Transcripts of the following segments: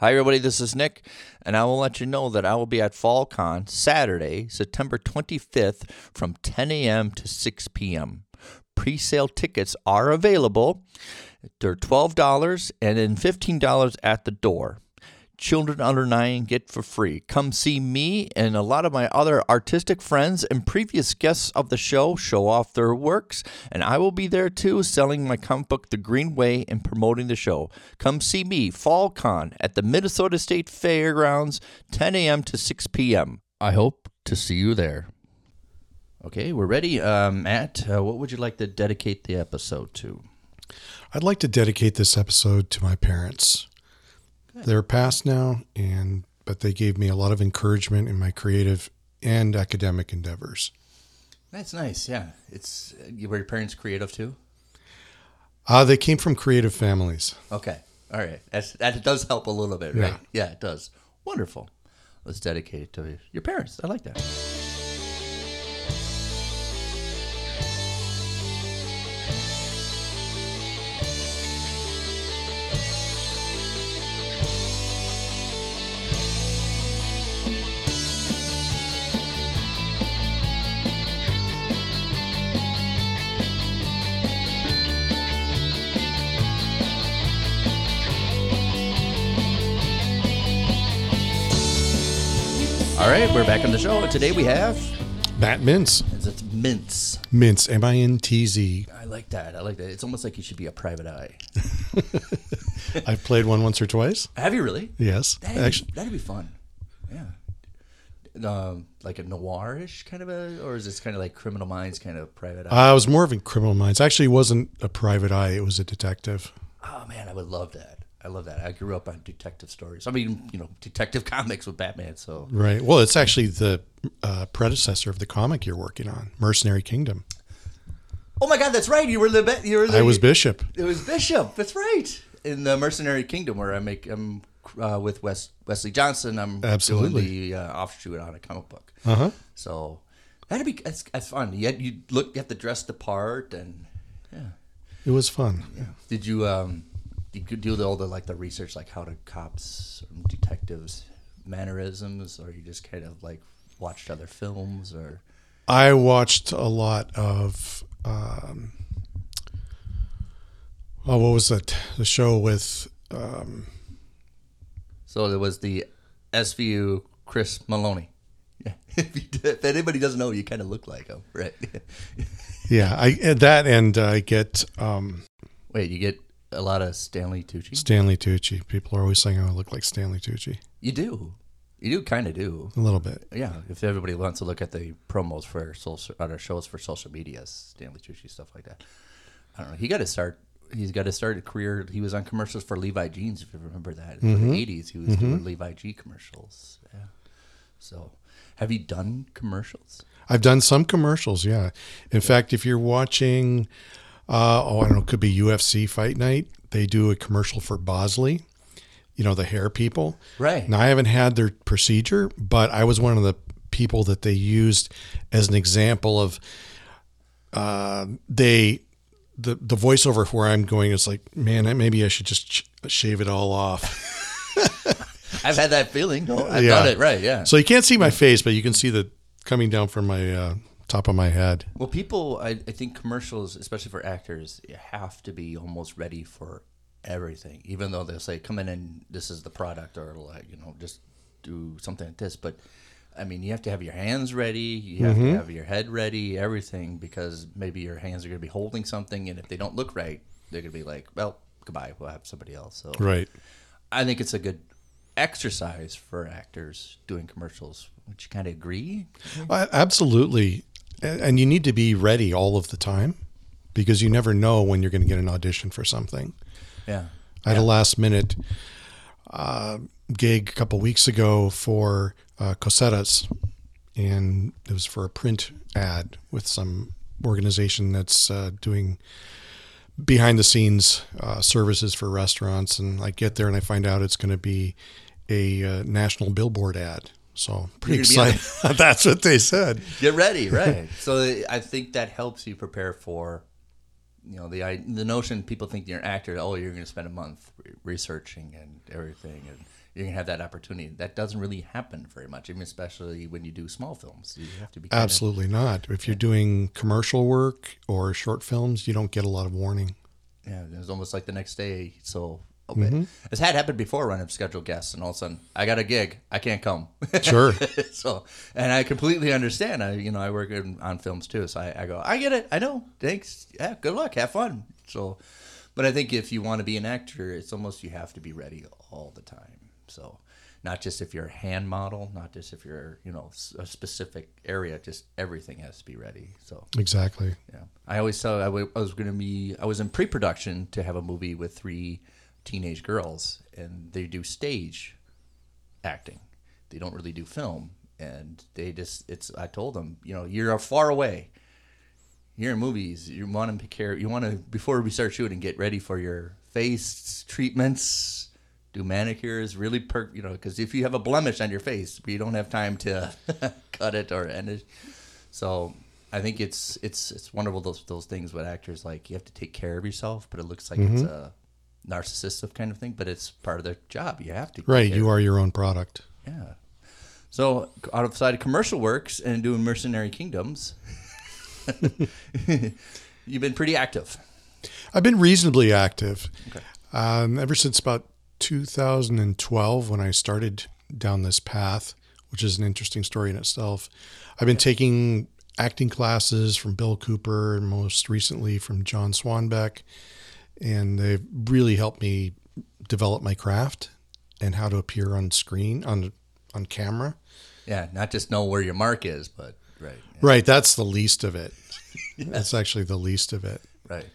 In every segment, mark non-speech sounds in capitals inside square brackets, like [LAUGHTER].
Hi, everybody. This is Nick, and I will let you know that I will be at FallCon Saturday, September 25th from 10 a.m. to 6 p.m. Pre sale tickets are available. They're $12 and then $15 at the door. Children under nine get for free. Come see me and a lot of my other artistic friends and previous guests of the show show off their works, and I will be there too, selling my comic book The Green Way and promoting the show. Come see me, Fall Con, at the Minnesota State Fairgrounds, 10 a.m. to 6 p.m. I hope to see you there. Okay, we're ready. Um, Matt, uh, what would you like to dedicate the episode to? I'd like to dedicate this episode to my parents. They're past now, and but they gave me a lot of encouragement in my creative and academic endeavors. That's nice. Yeah, it's were your parents creative too? Uh, they came from creative families. Okay, all right. That's, that does help a little bit, right? Yeah. Yeah, it does. Wonderful. Let's dedicate it to your parents. I like that. We're back on the show. Today we have Matt Mintz. it's mince. Mintz, M I N T Z. I like that. I like that. It's almost like you should be a private eye. [LAUGHS] I've played one once or twice. Have you really? Yes. That'd, Actually, that'd be fun. Yeah. Um, like a noirish kind of a, or is this kind of like Criminal Minds kind of private eye? I was more of a criminal minds. Actually, it wasn't a private eye, it was a detective. oh man, I would love that. I love that. I grew up on detective stories. I mean, you know, detective [LAUGHS] comics with Batman. So Right. Well, it's actually the uh, predecessor of the comic you're working on, Mercenary Kingdom. Oh my God, that's right. You were the you were the, I was Bishop. It was Bishop. That's right. In the Mercenary Kingdom, where I make I'm uh, with Wes, Wesley Johnson. I'm Absolutely. doing the uh, offshoot on a comic book. Uh huh. So that'd be that's, that's fun. You had, you look you have to dress the part and yeah. It was fun. Yeah. Did you um you do all the like the research like how to cops or detectives mannerisms or you just kind of like watched other films or I watched a lot of. Um, oh, what was it? The show with. Um, so there was the SVU Chris Meloni. Yeah, [LAUGHS] if, you, if anybody doesn't know, you kind of look like him, right? [LAUGHS] yeah, I that and I get um, Wait, you get a lot of Stanley Tucci. Stanley Tucci. People are always saying I look like Stanley Tucci. You do, you do kind of do. A little bit. Yeah, if everybody wants to look at the promos for social, other shows for social media, Stanley Tucci stuff like that. I don't know. He got to start. He's got to start a career. He was on commercials for Levi jeans, if you remember that. In the mm-hmm. '80s, he was doing mm-hmm. Levi G commercials. Yeah. So, have you done commercials? I've done some commercials. Yeah. In fact, if you're watching, uh, oh, I don't know, it could be UFC Fight Night. They do a commercial for Bosley. You know, the hair people. Right. Now, I haven't had their procedure, but I was one of the people that they used as an example of uh, they the the voiceover where I'm going is like, man, maybe I should just sh- shave it all off. [LAUGHS] I've had that feeling. No, I've Yeah. done it. Right. Yeah. So you can't see my face, but you can see the coming down from my uh, top of my head. Well, people, I, I think commercials, especially for actors, have to be almost ready for everything. Even though they'll say, "Come in and this is the product," or like you know, just do something like this. But I mean, you have to have your hands ready. You have to have your head ready. Everything because maybe your hands are going to be holding something, and if they don't look right, they're going to be like, "Well, goodbye. We'll have somebody else." So Right. I think it's a good exercise for actors doing commercials. Would you kind of agree? Uh, Absolutely. And you need to be ready all of the time because you never know when you're going to get an audition for something. Yeah. I had a last minute uh, gig a couple weeks ago for uh, Cossetta's, and it was for a print ad with some organization that's uh, doing behind the scenes uh, services for restaurants. And I get there and I find out it's going to be a uh, national billboard ad. So pretty You're gonna be on excited. [LAUGHS] That's what they said. Get ready, right? [LAUGHS] so I think that helps you prepare for you know the I, the notion people think you're an actor. Oh, you're going to spend a month re- researching and everything, and you're going to have that opportunity. That doesn't really happen very much, even especially when you do small films. You have to be Absolutely not. If you're doing commercial work or short films, you don't get a lot of warning. Yeah, it was almost like the next day. So. Okay. It's mm-hmm. had happened before when I've scheduled guests, and all of a sudden I got a gig, I can't come. [LAUGHS] Sure. so, and I completely understand. I, you know, I work in, on films too, so I, I go, I get it. I know. Thanks. Yeah. Good luck. Have fun. So, but I think if you want to be an actor, it's almost you have to be ready all the time. So, not just if you're a hand model, not just if you're, you know, a specific area. Just everything has to be ready. So, Exactly. yeah. I always thought I, w- I was going to be, I was in pre production to have a movie with three teenage girls, and they do stage acting. They don't really do film. And they just, it's, I told them, you know, you're far away. You're in movies. You want to care, you want to, before we start shooting, get ready for your face treatments, do manicures, really perk, you know, because if you have a blemish on your face, you don't have time to [LAUGHS] cut it or end it. So I think it's it's it's wonderful those those things with actors like you have to take care of yourself, but it looks like it's mm-hmm. a narcissistic kind of thing, but it's part of their job. You have to. Right. You are your own product. yeah. So outside of commercial works and doing mercenary kingdoms, [LAUGHS] you've been pretty active. I've been reasonably active Okay. um, ever since about 2012 when I started down this path, which is an interesting story in itself. I've been taking acting classes from Bill Cooper and most recently from John Swanbeck, and they've really helped me develop my craft and how to appear on screen on on camera. Yeah, not just know where your mark is, but right, Right, that's the least of it. [LAUGHS] That's actually the least of it. right.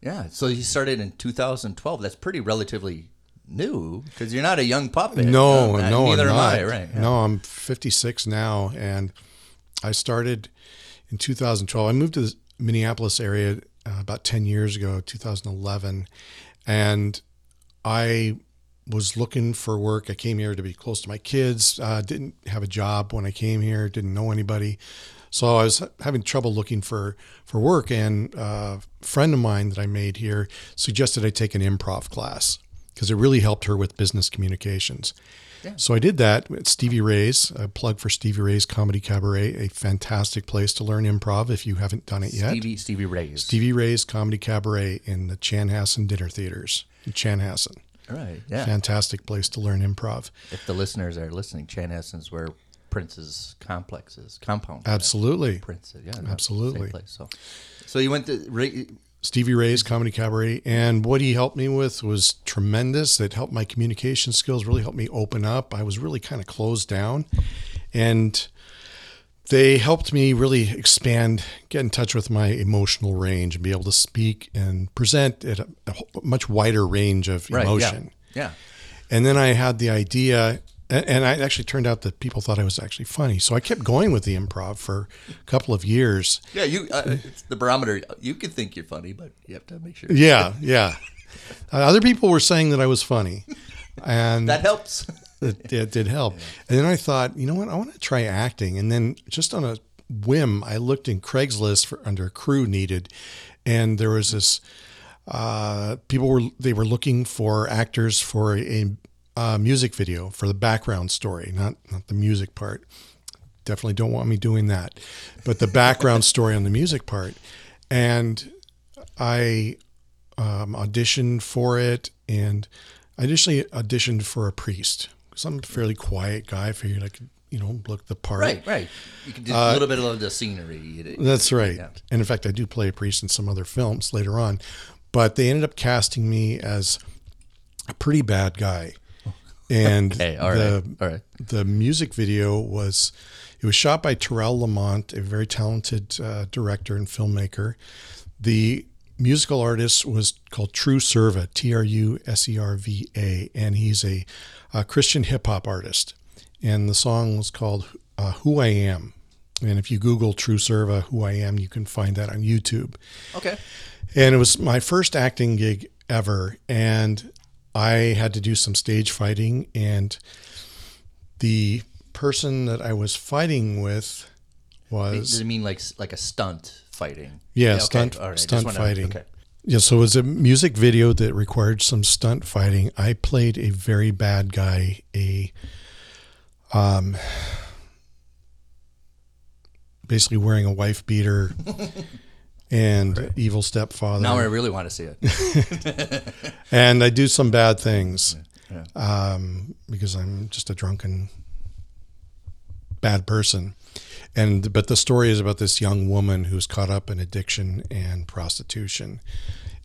Yeah. So you started in 2012. That's pretty relatively new because you're not a young puppet. No, not- no, uh, neither I'm am not. I. Right. yeah. No, I'm 56 now, and I started in 2012. I moved to the Minneapolis area uh, about 10 years ago, 2011, and I was looking for work. I came here to be close to my kids. Uh, didn't have a job when I came here. Didn't know anybody. So I was having trouble looking for, for work, and a friend of mine that I made here suggested I take an improv class because it really helped her with business communications. So I did that at Stevie Ray's, a plug for Stevie Ray's Comedy Cabaret, a fantastic place to learn improv if you haven't done it yet. Stevie Stevie Ray's. Stevie Ray's Comedy Cabaret in the Chanhassen Dinner Theaters in Chanhassen. Right. Yeah. Fantastic place to learn improv. If the listeners are listening, Chanhassen's where Prince's complex is, compound. Absolutely. Prince, yeah, Absolutely. place. So, so you went to Stevie Ray's Comedy Cabaret. And what he helped me with was tremendous. It helped my communication skills, really helped me open up. I was really kind of closed down. And they helped me really expand, get in touch with my emotional range and be able to speak and present at a, a much wider range of right? emotion. Yeah. And then I had the idea, and, and I actually turned out that people thought I was actually funny. So I kept going with the improv for a couple of years. Yeah, yeah. You, uh, it's the barometer. You can think you're funny, but you have to make sure Yeah, yeah. Uh, other people were saying that I was funny, and that helps. [LAUGHS] it, it did help. And then I thought, you know what? I want to try acting. And then just on a whim, I looked in Craigslist for under crew needed, and there was this. Uh, people were they were looking for actors for a, uh music video for the background story, not not the music part. Definitely don't want me doing that, but the background [LAUGHS] story on the music part. And I um, auditioned for it, and I initially auditioned for a priest because I'm a fairly quiet guy. I figured I could, you know, look the part. right, right. You can do a little bit of the scenery. That's right. Yeah. And in fact, I do play a priest in some other films later on. But they ended up casting me as a pretty bad guy. And Okay, all right, the, all right. the music video was it was shot by Terrell Lamont, a very talented uh, director and filmmaker. The musical artist was called True Serva, T R U S E R V A, and he's a, a Christian hip hop artist. And the song was called uh, Who I Am. And if you Google True Serva, Who I Am, you can find that on YouTube. Okay. And it was my first acting gig ever. And I had to do some stage fighting. And the person that I was fighting with was. Does it mean like like a stunt fighting. Yeah, okay. stunt- All right, stunt wanna- fighting. Okay. Yeah, so it was a music video that required some stunt fighting. I played a very bad guy, a um basically wearing a wife beater [LAUGHS] and evil stepfather. Now I really want to see it. [LAUGHS] [LAUGHS] and I do some bad things Yeah. um, because I'm just a drunken bad person. And but the story is about this young woman who's caught up in addiction and prostitution,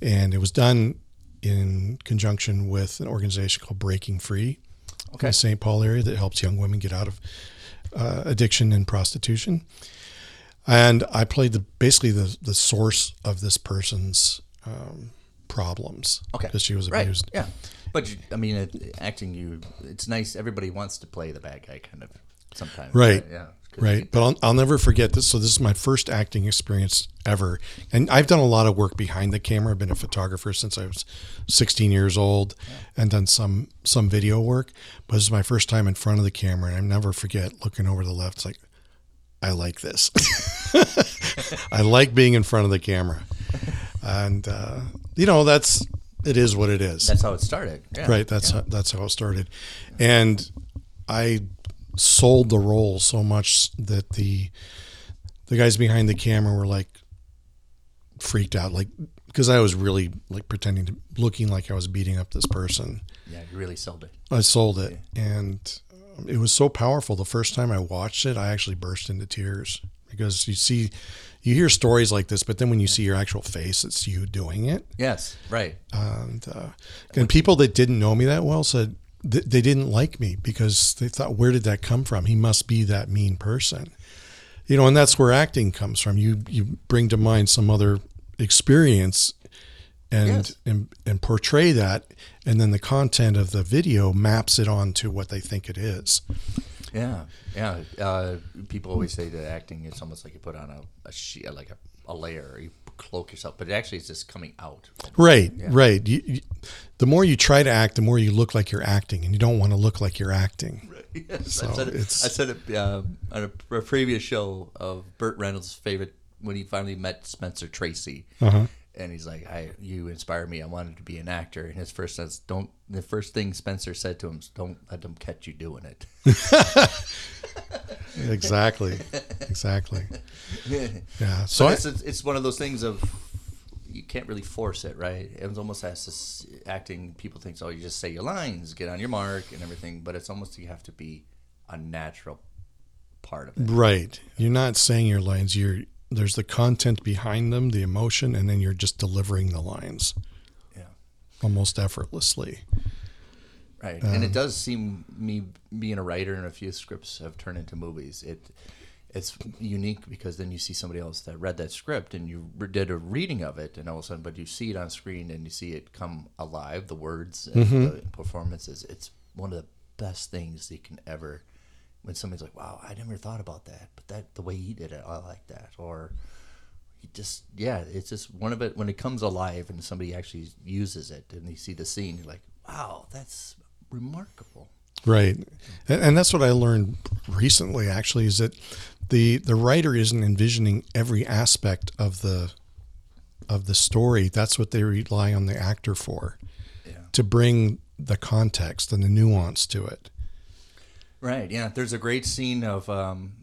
and it was done in conjunction with an organization called Breaking Free, in Okay. the St. Paul area that helps young women get out of uh, addiction and prostitution. And I played the basically the the source of this person's um, problems Okay. because she was Right. abused. Yeah. But you, I mean, it, acting you, it's nice. Everybody wants to play the bad guy, kind of. Sometimes. Right. Yeah. 'Cause Right. But I'll, I'll never forget this. So, this is my first acting experience ever. And I've done a lot of work behind the camera. I've been a photographer since I was 16 years old and done some, some video work. But this is my first time in front of the camera. And I never forget looking over the left. It's like, I like this. [LAUGHS] I like being in front of the camera. And, uh, you know, that's, it is what it is. That's how it started. Yeah. Right. That's how, that's how it started, and I sold the role so much that the the guys behind the camera were like freaked out, like because I was really like pretending to looking like I was beating up this person. Yeah. You really sold it. I sold it, and um, it was so powerful. The first time I watched it, I actually burst into tears because you see, you hear stories like this, but then when you see your actual face, it's you doing it. Yes. Right. and uh, and people that didn't know me that well said th- they didn't like me because they thought, where did that come from? He must be that mean person, you know. And that's where acting comes from. You you bring to mind some other experience, and Yes. and and portray that, and then the content of the video maps it onto what they think it is. Yeah, yeah. Uh, people always say that acting is almost like you put on a, a sheet, like a, a layer, you cloak yourself, but it actually is just coming out. Right, right. You, you, the more you try to act, the more you look like you're acting, and you don't want to look like you're acting. [LAUGHS] Yes, So I said it, I said it um, on a, a previous show of Burt Reynolds' favorite when he finally met Spencer Tracy. Uh-huh. And he's like, "I, you inspire me. I wanted to be an actor." And his first says, "Don't." The first thing Spencer said to him is, "Don't let them catch you doing it." [LAUGHS] Exactly, exactly. [LAUGHS] Yeah. So So I, it's, it's it's one of those things of you can't really force it, right? It almost has this acting. People think, oh, you just say your lines, get on your mark, and everything. But it's almost you have to be a natural part of it. Right. You're not saying your lines. You're there's the content behind them, the emotion, and then you're just delivering the lines Yeah, almost effortlessly. right. and it um, does seem me being a writer and a few scripts have turned into movies. It it's unique because then you see somebody else that read that script and you did a reading of it, and all of a sudden, but you see it on screen and you see it come alive. The words and mm-hmm. the performances. It's one of the best things you can ever. When somebody's like, "Wow, I never thought about that," but that the way he did it, I like that. Or he just, yeah, it's just one of it when it comes alive and somebody actually uses it and you see the scene, you're like, "Wow, that's remarkable." Right. And, that's what I learned recently actually is that the the writer isn't envisioning every aspect of the of the story. That's what they rely on the actor for. Yeah. To bring the context and the nuance to it. Right. Yeah. There's a great scene of um,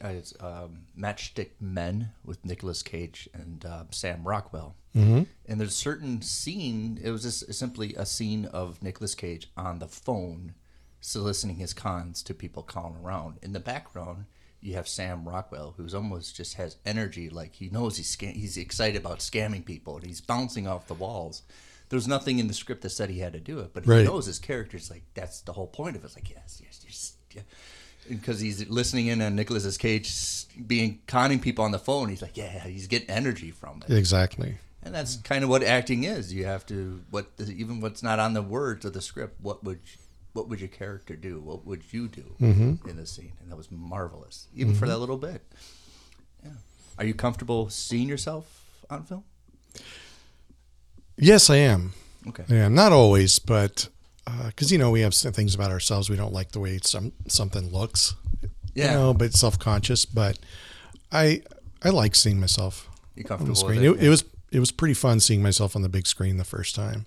it's, um, Matchstick Men with Nicolas Cage and uh, Sam Rockwell. Mm-hmm. And there's a certain scene. It was just simply a scene of Nicolas Cage on the phone, soliciting his cons to people calling around. In the background, you have Sam Rockwell, who's almost just has energy, like he knows he's he's excited about scamming people, and he's bouncing off the walls. There's nothing in the script that said he had to do it, but he Right. knows his character's like that's the whole point of it. It's like yes, yes, yes. Because he's listening in on Nicolas Cage being conning people on the phone. He's like, yeah, he's getting energy from it, Exactly. and that's kind of what acting is. You have to what even what's not on the words of the script. What would what would your character do? What would you do mm-hmm. in the scene? And that was marvelous, even for that mm-hmm. little bit. Yeah. Are you comfortable seeing yourself on film? Yes, I am. Okay. Yeah, not always, but Uh, because you know we have some things about ourselves we don't like the way some something looks. Yeah. You know, but self conscious. But I I like seeing myself You on comfortable the screen. with It, it was it was pretty fun seeing myself on the big screen the first time.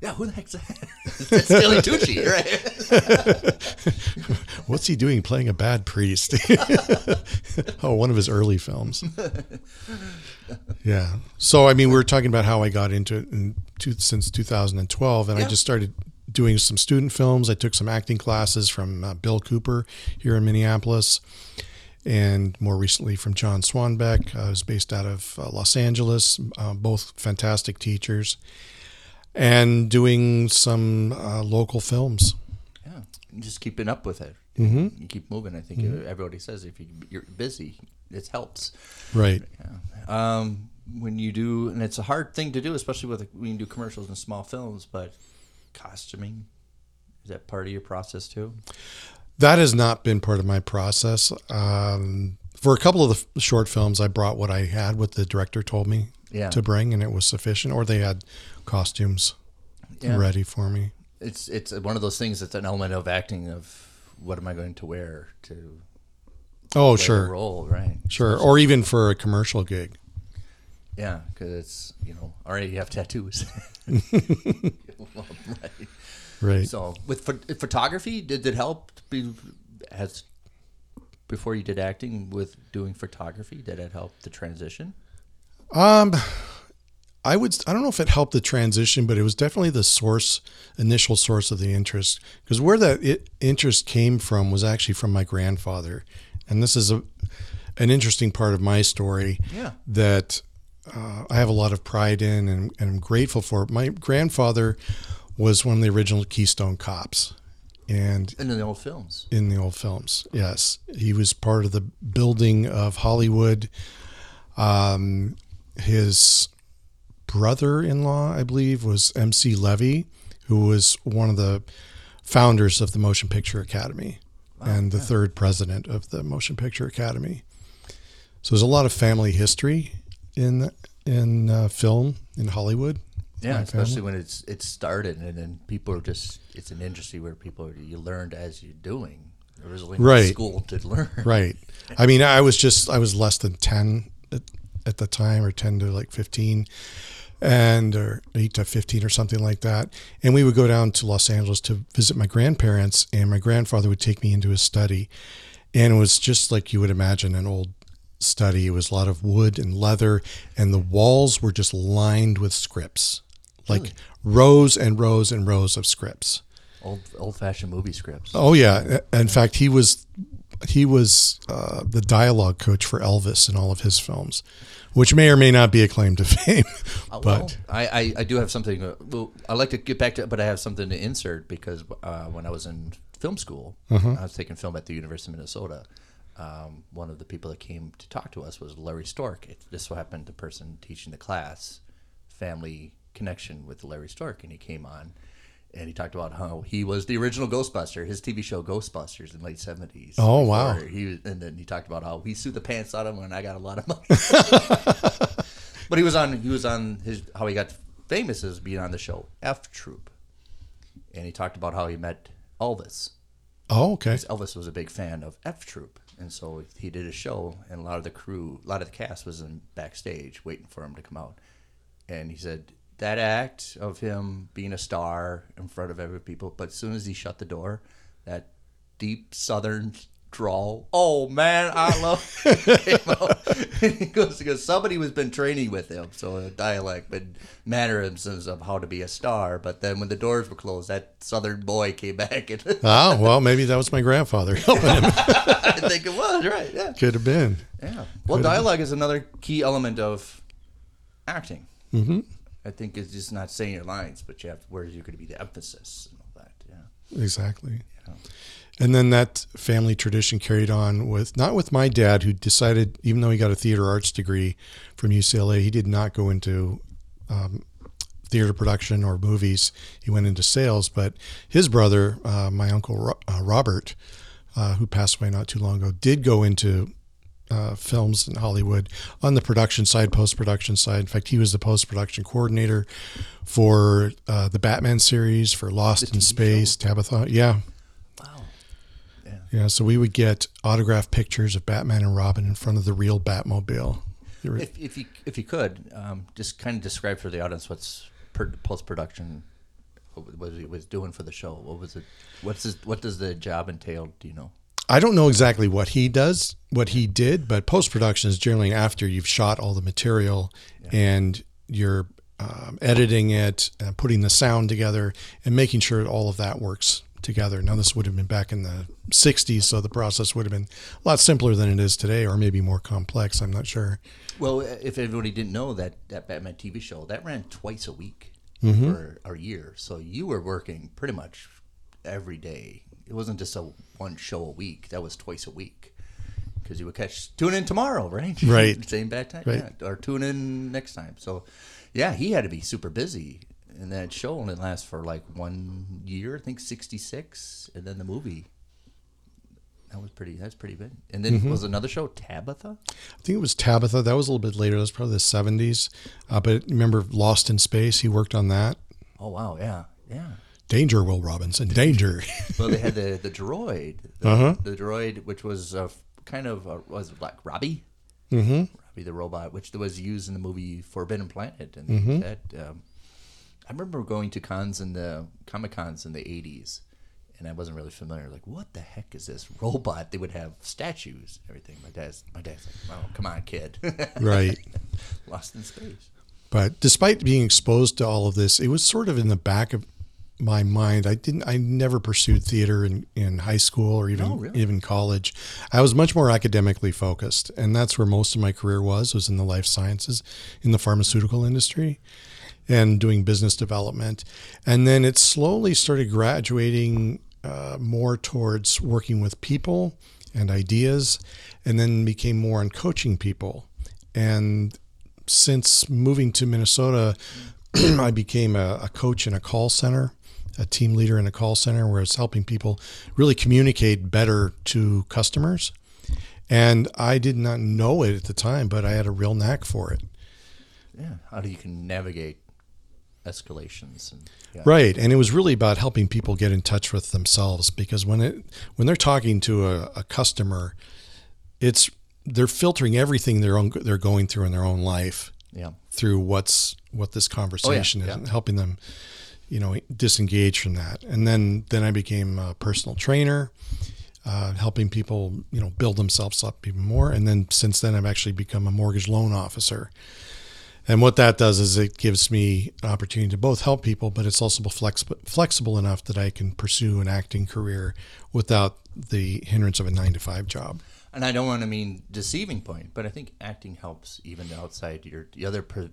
Yeah, who the heck's that? [LAUGHS] it's Stanley Tucci, [LAUGHS] right? [LAUGHS] What's he doing playing a bad priest? oh, one of his early films. Yeah. So, I mean, we are talking about how I got into it in two, since 2012, and Yeah. I just started doing some student films. I took some acting classes from uh, Bill Cooper here in Minneapolis, and more recently from John Swanbeck. I was based out of uh, Los Angeles, uh, both fantastic teachers, and doing some uh, local films. Yeah, just keeping up with it. Mm-hmm. You keep moving. I think everybody says if you, you're busy, it helps. Right. Yeah. Um, when you do, and it's a hard thing to do, especially with when you do commercials and small films. But costuming is that part of your process too? That has not been part of my process. Um, for a couple of the short films, I brought what I had, what the director told me Yeah. to bring, and it was sufficient. Or they had costumes Yeah. ready for me. It's it's one of those things. That's an element of acting. Of what am I going to wear to Oh, sure, role, right? sure. Or even for a commercial gig. Yeah, because it's you know already you have tattoos. [LAUGHS] [LAUGHS] [LAUGHS] Right. Right. So with pho- photography, did it help? Be, has before you did acting with doing photography, did it help the transition? Um, I would. I don't know if it helped the transition, but it was definitely the source, initial source of the interest. Because where that it, interest came from was actually from my grandfather, and this is a an interesting part of my story. Yeah. that uh, I have a lot of pride in and, and I'm grateful for. My grandfather was one of the original Keystone Cops, and In the old films. in the old films. Yes, he was part of the building of Hollywood. Um, his brother-in-law, I believe, was M.C. Levee, who was one of the founders of the Motion Picture Academy and the third president of the Motion Picture Academy. So there's a lot of family history in in uh, film in Hollywood. Yeah, especially when it's it started and then people are just it's an industry where people are, you learned as you're doing. There was only Right. school to learn. Right. I mean, I was just I was less than ten at, at the time, or ten to like fifteen, and or eight to fifteen or something like that. And we would go down to Los Angeles to visit my grandparents, and my grandfather would take me into his study, and it was just like you would imagine an old study. It was a lot of wood and leather, and the walls were just lined with scripts, like rows and rows and rows of scripts. Old old fashioned movie scripts. Oh yeah. In fact, he was he was uh, the dialogue coach for Elvis in all of his films, which may or may not be a claim to [LAUGHS] fame. Uh, but well, I, I, I do have something. Uh, well, I like to get back to, but I have something to insert because uh, when I was in film school, Mm-hmm. I was taking film at the University of Minnesota. Um, one of the people that came to talk to us was Larry Storch. It, this so happened the person teaching the class, family connection with Larry Storch, and he came on. And he talked about how he was the original Ghostbuster, his TV show Ghostbusters in the late seventies. Oh, wow. He was, and then he talked about how he sued the pants out of him and I got a lot of money. [LAUGHS] But he was on he was on his how he got famous as being on the show F Troop, and he talked about how he met Elvis. oh, okay. Elvis was a big fan of F Troop, and so he did a show, and a lot of the crew, a lot of the cast was in backstage waiting for him to come out, and he said that act of him being a star in front of every people, but as soon as he shut the door, that deep Southern drawl, oh man, I love [LAUGHS] he goes because somebody was been training with him, so a dialect, but mannerisms of how to be a star. But then when the doors were closed, that Southern boy came back, and Oh [LAUGHS] well, maybe that was my grandfather. helping him. [LAUGHS] I think it was right. Yeah, Could have been. yeah. Well, dialogue is another key element of acting. hmm I think it's just not saying your lines, but you have where you're going to be the emphasis and all that. Yeah. Exactly. Yeah. And then that family tradition carried on with not with my dad, who decided, even though he got a theater arts degree from UCLA, he did not go into um, theater production or movies. He went into sales. But his brother, uh, my uncle uh, Robert, uh, who passed away not too long ago, did go into uh, films in Hollywood on the production side, post production side. In fact, he was the post production coordinator for uh, the Batman series, for Lost in Space, Tabitha. Yeah. Yeah, so we would get autographed pictures of Batman and Robin in front of the real Batmobile. You're- If, if you if you could um, just kind of describe for the audience what's per, post production, what was he was doing for the show? What was it? What's his, what does the job entail? Do you know? I don't know exactly what he does, what he did, but post production is generally after you've shot all the material and you're um, editing it, uh, putting the sound together, and making sure all of that works together. Now, this would have been back in the 60s, so the process would have been a lot simpler than it is today, or maybe more complex. I'm not sure. Well, if everybody didn't know that that Batman TV show that ran twice a week Mm-hmm. for a year, so you were working pretty much every day. It wasn't just a one show a week; that was twice a week because you would catch tune in tomorrow, right? Right. [LAUGHS] Same bad time, Right. yeah, or tune in next time. So, yeah, he had to be super busy, and that show only lasts for like one year. I think sixty six, and then the movie. That was pretty. That's pretty big. And then Mm-hmm. was another show Tabitha. I think it was Tabitha. That was a little bit later. That was probably the 70s. Uh, but remember Lost in Space? He worked on that. Oh wow, yeah, yeah. Danger, Will Robinson. Danger. [LAUGHS] Well, they had the the droid, the, Uh-huh. the droid, which was uh, kind of uh, was like Robby, mm-hmm. Robby the robot, which was used in the movie Forbidden Planet, and Mm-hmm. that um, I remember going to cons in the comic cons in the '80s, and I wasn't really familiar. Like, what the heck is this [LAUGHS] robot? They would have statues, everything. My dad's my dad's like, "Oh, come on, kid, [LAUGHS] Right. Lost in space." But despite being exposed to all of this, it was sort of in the back of my mind. I didn't. I never pursued theater in, in high school or even No, really? even college. I was much more academically focused, and that's where most of my career was. Was in the life sciences, in the pharmaceutical industry, and doing business development. And then it slowly started graduating uh, more towards working with people and ideas, and then became more on coaching people. And since moving to Minnesota, [CLEARS THROAT] I became a, a coach in a call center, a team leader in a call center where it's helping people really communicate better to customers. And I did not know it at the time, but I had a real knack for it. Yeah, how do you can navigate escalations and yeah. Right, and it was really about helping people get in touch with themselves because when it when they're talking to a, a customer, it's they're filtering everything they're own, they're going through in their own life yeah. through what's what this conversation is yeah. and helping them you know disengage from that and then then i became a personal trainer uh, helping people you know build themselves up even more and then since then i've actually become a mortgage loan officer and what that does is it gives me an opportunity to both help people but it's also flex- flexible enough that i can pursue an acting career without the hindrance of a nine to five job And I don't want to mean deceiving point, but I think acting helps even outside your the other pro-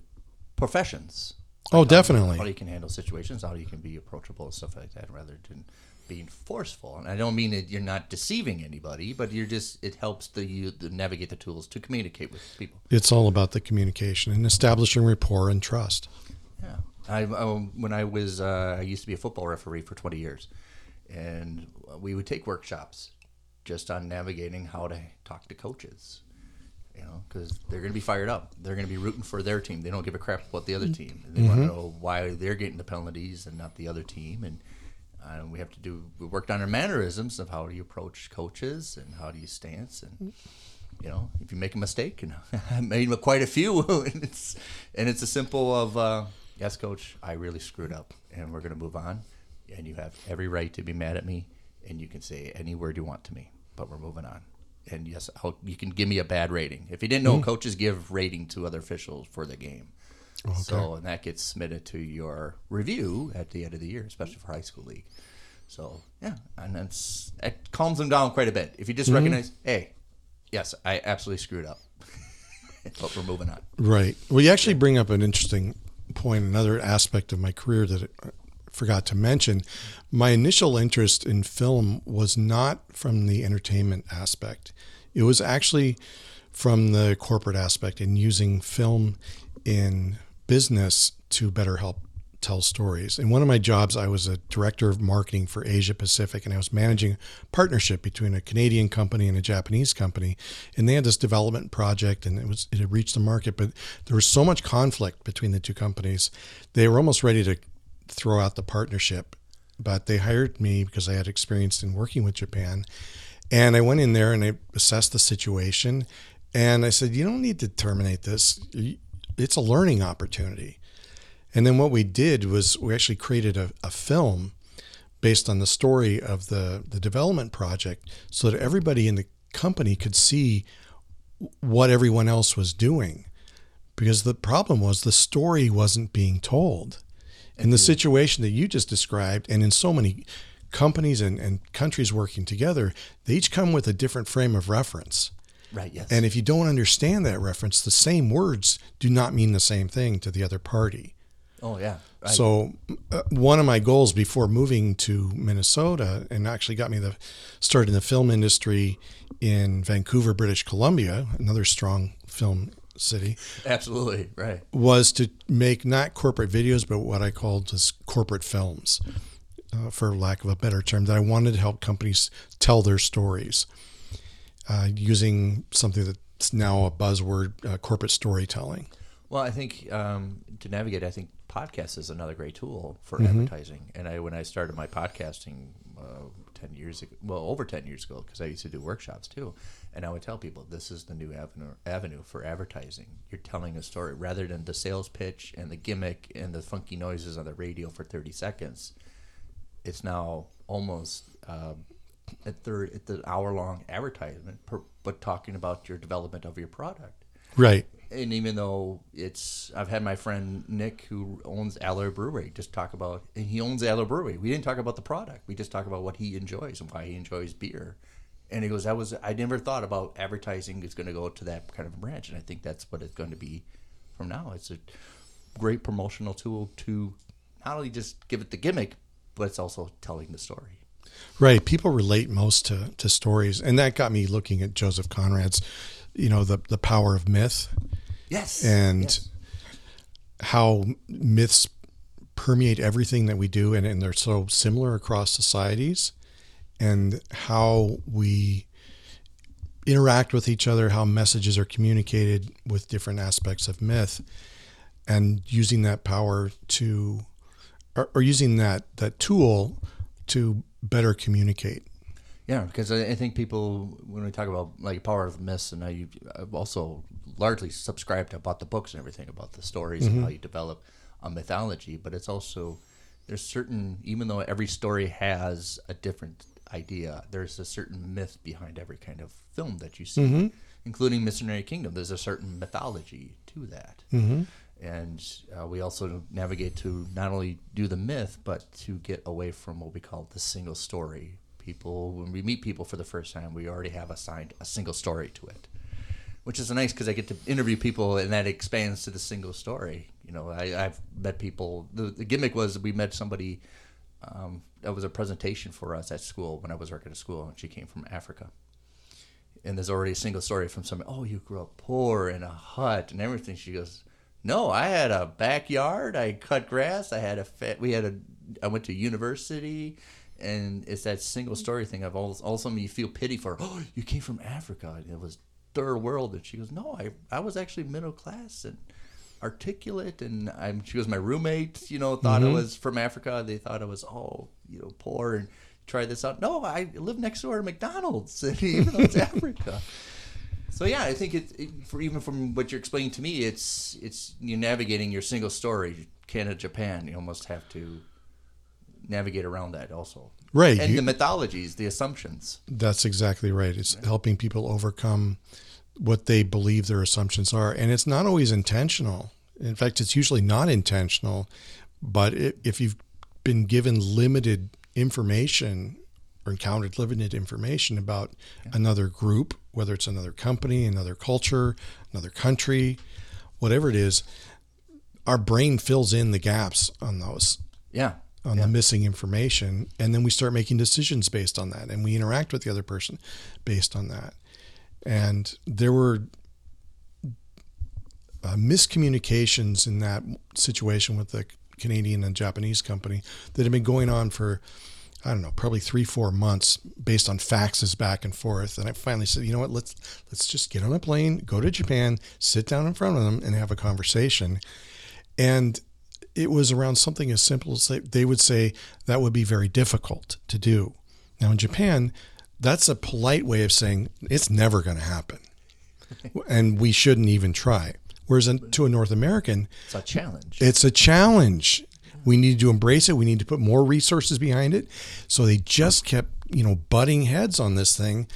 professions. oh definitely How you can handle situations, how you can be approachable and stuff like that, rather than being forceful. And I don't mean that you're not deceiving anybody, but you're just it helps the you to navigate the tools to communicate with people. it's all about the communication and establishing rapport and trust Yeah, I um, when I was uh, I used to be a football referee for 20 years, and we would take workshops just on navigating how to talk to coaches. You know, because they're going to be fired up. They're going to be rooting for their team. They don't give a crap about the other team. They want to know why they're getting the penalties and not the other team. And uh, we have to do. We worked on our mannerisms of how do you approach coaches and how do you stance and you know, if you make a mistake, and [LAUGHS] I made quite a few, [LAUGHS] and it's and it's a simple of uh, yes, coach, I really screwed up, and we're gonna move on, and you have every right to be mad at me, and you can say any word you want to me, but we're moving on. And yes, I'll, you can give me a bad rating. If you didn't know, coaches give rating to other officials for the game. Oh, so and that gets submitted to your review at the end of the year, especially for high school league. So yeah, and that's it calms them down quite a bit. If you just mm-hmm. recognize, hey, yes, I absolutely screwed up, [LAUGHS] but we're moving on. Right. Well, you actually bring up an interesting point, another aspect of my career that I forgot to mention. My initial interest in film was not from the entertainment aspect, it was actually from the corporate aspect and using film in business to better help tell stories. In one of my jobs, I was a director of marketing for Asia Pacific, and I was managing a partnership between a Canadian company and a Japanese company. And they had this development project, and it was it had reached the market, but there was so much conflict between the two companies, they were almost ready to throw out the partnership. But they hired me because I had experience in working with Japan, and I went in there and I assessed the situation. And I said, you don't need to terminate this. It's a learning opportunity. And then what we did was we actually created a, a film based on the story of the, the development project so that everybody in the company could see what everyone else was doing. Because the problem was the story wasn't being told. And the hmm. situation that you just described, and in so many companies and, and countries working together, they each come with a different frame of reference. Right, yes. And if you don't understand that reference, the same words do not mean the same thing to the other party. Oh, yeah. Right. So, uh, one of my goals before moving to Minnesota and actually got me the start in the film industry in Vancouver, British Columbia, another strong film city. Absolutely, right. Was to make not corporate videos, but what I called just corporate films, uh, for lack of a better term, that I wanted to help companies tell their stories uh, using something that's now a buzzword, uh, corporate storytelling. Well, I think um, to navigate, I think podcast is another great tool for mm-hmm. advertising. And I, when I started my podcasting uh, ten years ago, well, over ten years ago, because I used to do workshops too, and I would tell people this is the new avenue avenue for advertising. You're telling a story rather than the sales pitch and the gimmick and the funky noises on the radio for thirty seconds. It's now almost. Uh, at the at the hour long advertisement, per, but talking about your development of your product. Right. And even though it's, I've had my friend Nick who owns Alloy Brewery just talk about, and he owns Alloy Brewery. We didn't talk about the product. We just talk about what he enjoys and why he enjoys beer. And he goes, that was, I never thought about advertising is going to go to that kind of a branch. And I think that's what it's going to be from now. It's a great promotional tool to not only just give it the gimmick, but it's also telling the story. Right. People relate most to, to stories. And that got me looking at Joseph Conrad's, you know, the, the power of myth. Yes. And yes. how myths permeate everything that we do and, and they're so similar across societies and how we interact with each other, how messages are communicated with different aspects of myth, and using that power to, or, or using that that tool to better communicate. Yeah, because I think people, when we talk about like power of myths, and I I've also largely subscribed to about the books and everything about the stories mm-hmm. and how you develop a mythology, but it's also there's certain even though every story has a different idea, there's a certain myth behind every kind of film that you see, mm-hmm. including Mercenary Kingdom. There's a certain mythology to that. Mm-hmm and uh, we also navigate to not only do the myth but to get away from what we call the single story. People when we meet people for the first time we already have assigned a single story to it which is nice because i get to interview people and that expands to the single story. You know I, have met people the, the, gimmick was we met somebody um, that was a presentation for us at school when i was working at school and she came from africa. And there's already a single story from somebody oh you grew up poor in a hut and everything. She goes no, I had a backyard. I cut grass. I had a fa- we had a. I went to university, and it's that single story thing. Of all, all of a sudden you feel pity for. Oh, [GASPS] you came from Africa. It was third world, and she goes, no, I I was actually middle class and articulate, and I'm. She goes, my roommate, you know, thought mm-hmm. I was from Africa. They thought I was all you know poor and try this out. No, I live next door to McDonald's, and [LAUGHS] even though it's [LAUGHS] Africa. So yeah, I think it, it, for even from what you're explaining to me, it's it's you navigating your single story, Canada, Japan. You almost have to navigate around that also, right? And you, the mythologies, the assumptions. That's exactly right. It's right. helping people overcome what they believe their assumptions are, and it's not always intentional. In fact, it's usually not intentional. But if you've been given limited information or encountered limited information about yeah. another group, whether it's another company, another culture, another country, whatever it is, our brain fills in the gaps on those. Yeah. On yeah. the missing information. And then we start making decisions based on that. And we interact with the other person based on that. And there were uh, miscommunications in that situation with the Canadian and Japanese company that had been going on for I don't know, probably three, four months based on faxes back and forth. And I finally said, you know what, let's let's just get on a plane, go to Japan, sit down in front of them and have a conversation. And it was around something as simple as they, they would say that would be very difficult to do. Now in Japan, that's a polite way of saying it's never going to happen. [LAUGHS] and we shouldn't even try. Whereas to a North American, It's a challenge. it's a challenge. We need to embrace it. We need to put more resources behind it. So they just kept, you know, butting heads on this thing.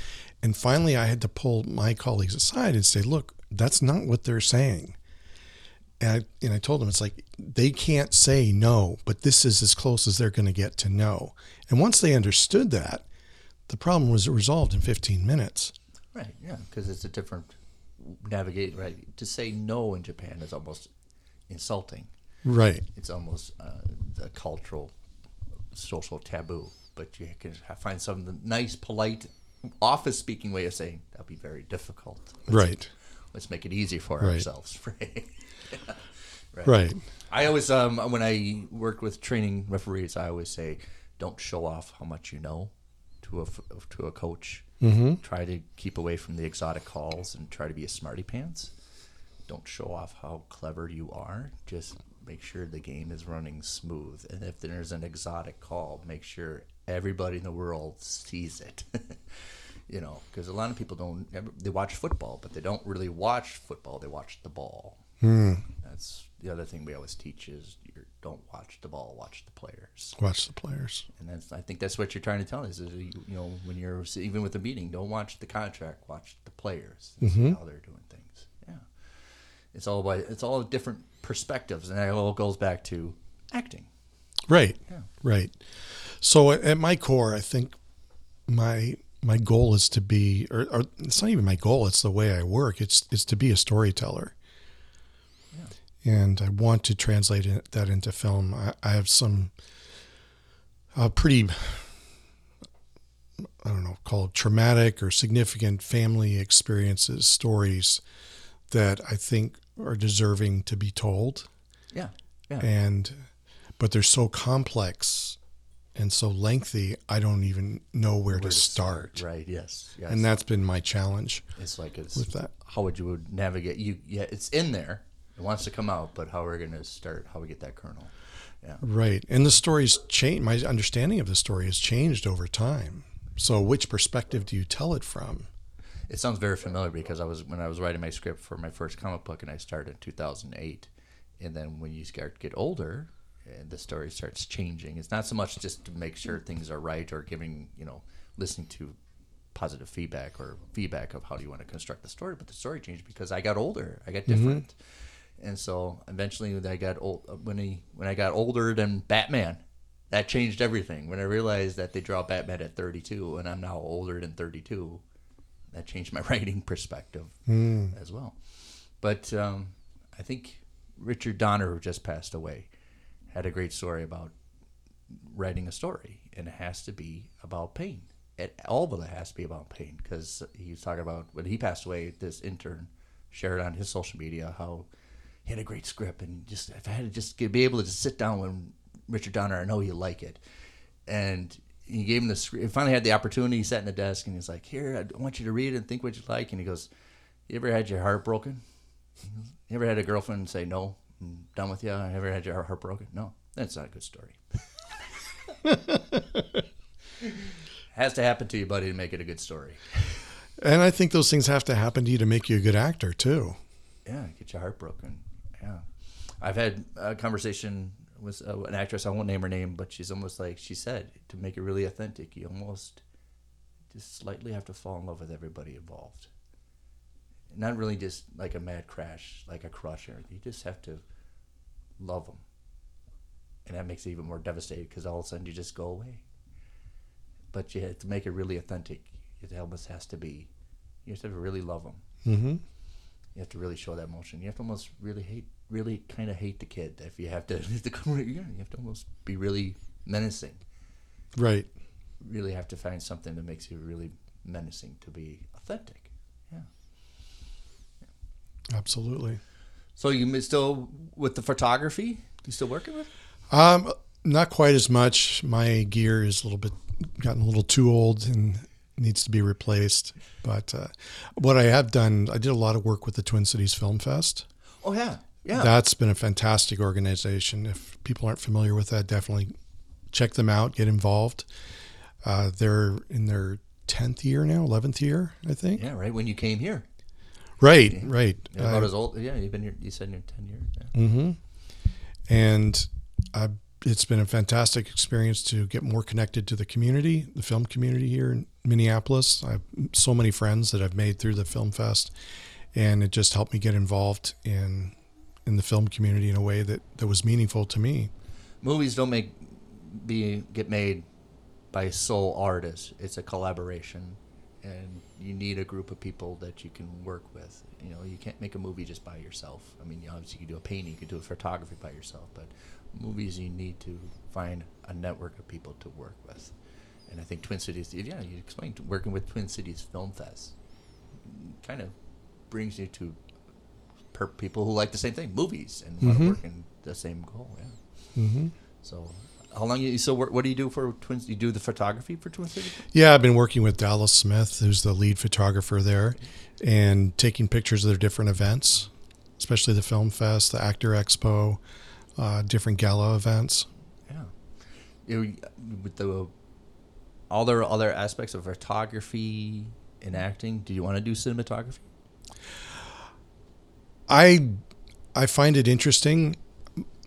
And finally, I had to pull my colleagues aside and say, look, that's not what they're saying. And I, and I told them, it's like, they can't say no, but this is as close as they're going to get to no. And once they understood that, the problem was resolved in 15 minutes. right, yeah, because it's a different navigate. Right, to say no in Japan is almost insulting. Right. It's almost uh, a cultural, social taboo. But you can find some nice, polite, office speaking way of saying that'd be very difficult. Let's, Right. Let's make it easy for Right. ourselves. [LAUGHS] Right. Right. I always, um, when I work with training referees, I always say, don't show off how much you know to a to a coach. Mm-hmm. Try to keep away from the exotic calls and try to be a smarty pants. Don't show off how clever you are. Just make sure the game is running smooth. And if there's an exotic call, make sure everybody in the world sees it. [LAUGHS] you know, because a lot of people don't. They watch football, but they don't really watch football. They watch the ball. Hmm. That's the other thing we always teach is you don't watch the ball, watch the players. Watch the players. And that's I think that's what you're trying to tell us is you, you know when you're even with a meeting, don't watch the contract, watch the players, and see mm-hmm. how they're doing things. It's all about it's all different perspectives, and that all goes back to acting. Right. Yeah. Right. So at- my core, I think my my goal is to be, or, or it's not even my goal. It's the way I work. It's it's to be a storyteller. And I want to translate it, that into film. I, I have some uh, pretty, I don't know, called traumatic or significant family experiences, stories that I think are deserving to be told. Yeah, yeah, and but they're so complex and so lengthy i don't even know where, to, start, Right. Yes. Yes. and that's been my challenge it's like it's with that. how would you navigate you yeah it's in there. It wants to come out but how are we're going to start how we get that kernel? Yeah. Right and the story's changed my understanding of the story has changed over time. So which perspective do you tell it from it sounds very familiar because i was when i was writing my script for my first comic book and i started in 2008 and then when you start to get older and the story starts changing. It's not so much just to make sure things are right or giving you know listening to positive feedback or feedback of how do you want to construct the story but the story changed because i got older i got mm-hmm. different. And so eventually when i got old uh, when he when i got older than batman that changed everything. When i realized that they draw batman at 32 and i'm now older than 32 that changed my [LAUGHS] writing perspective as well but um, i think richard donner who just passed away had a great story about writing a story, and it has to be about pain. It, all of it has to be about pain because he was talking about when he passed away. This intern shared on his social media how he had a great script, and just if I had to just be able to just sit down with Richard Donner, I know you like it, and he gave him the script. He finally had the opportunity. He sat in the desk and he's like, "Here, I want you to read it and think what you like." And he goes, "You ever had your heart broken? You ever had a girlfriend say no, I'm done with you? I ever had your heart broken? No, that's not a good story." [LAUGHS] Has to happen to you, buddy, to make it a good story. and i think those things have to happen to you to make you a good actor too Yeah, get your heart broken. Yeah, I've had a conversation with uh, an actress. I won't name her name, but she's almost like she said to make it really authentic. You almost just slightly have to fall in love with everybody involved. Not really just like a mad crash, like a crush or anything. You just have to love them, and that makes it even more devastating because all of a sudden you just go away. But you have to make it really authentic. It almost has to be. You have to really love them mm-hmm. you have to really show that emotion. You have to almost really hate, really kind of hate the kid. If you have to, [LAUGHS] yeah, you have to almost be really menacing. right Really have to find something that makes you really menacing to be authentic. Yeah. absolutely So you still with the photography? You still working with? Um, not quite as much. My gear is a little bit gotten a little too old and needs to be replaced. But uh, what I have done, I did a lot of work with the Twin Cities Film Fest. Oh yeah, yeah. That's been a fantastic organization. If people aren't familiar with that, definitely check them out. Get involved. Uh, they're in their tenth year now, eleventh year, I think. yeah, right when you came here. Right, right. You're about I- as old. Yeah, you've been here. You said you're ten years. Yeah. Mm-hmm. And I, it's been a fantastic experience to get more connected to the community, the film community here in Minneapolis. I have so many friends that I've made through the film fest, and it just helped me get involved in in the film community in a way that, that was meaningful to me. Movies don't make be get made by sole artists. It's a collaboration, and you need a group of people that you can work with. You know, you can't make a movie just by yourself. I mean, obviously you can do a painting, you can do a photography by yourself, but movies you need to find a network of people to work with. And I think Twin Cities, yeah, you explained working with Twin Cities Film Fest kind of brings you to per- people who like the same thing, movies, and want to Mhm. work in the same goal. Yeah. Mm-hmm. So, how long you? So, what, what do you do for twins You do the photography for Twin Cities? Yeah, I've been working with Dallas Smith, who's the lead photographer there, and taking pictures of their different events, especially the Film Fest, the Actor Expo, uh, different gala events. Yeah. You with the all the other aspects of photography and acting. Do you want to do cinematography? I I find it interesting,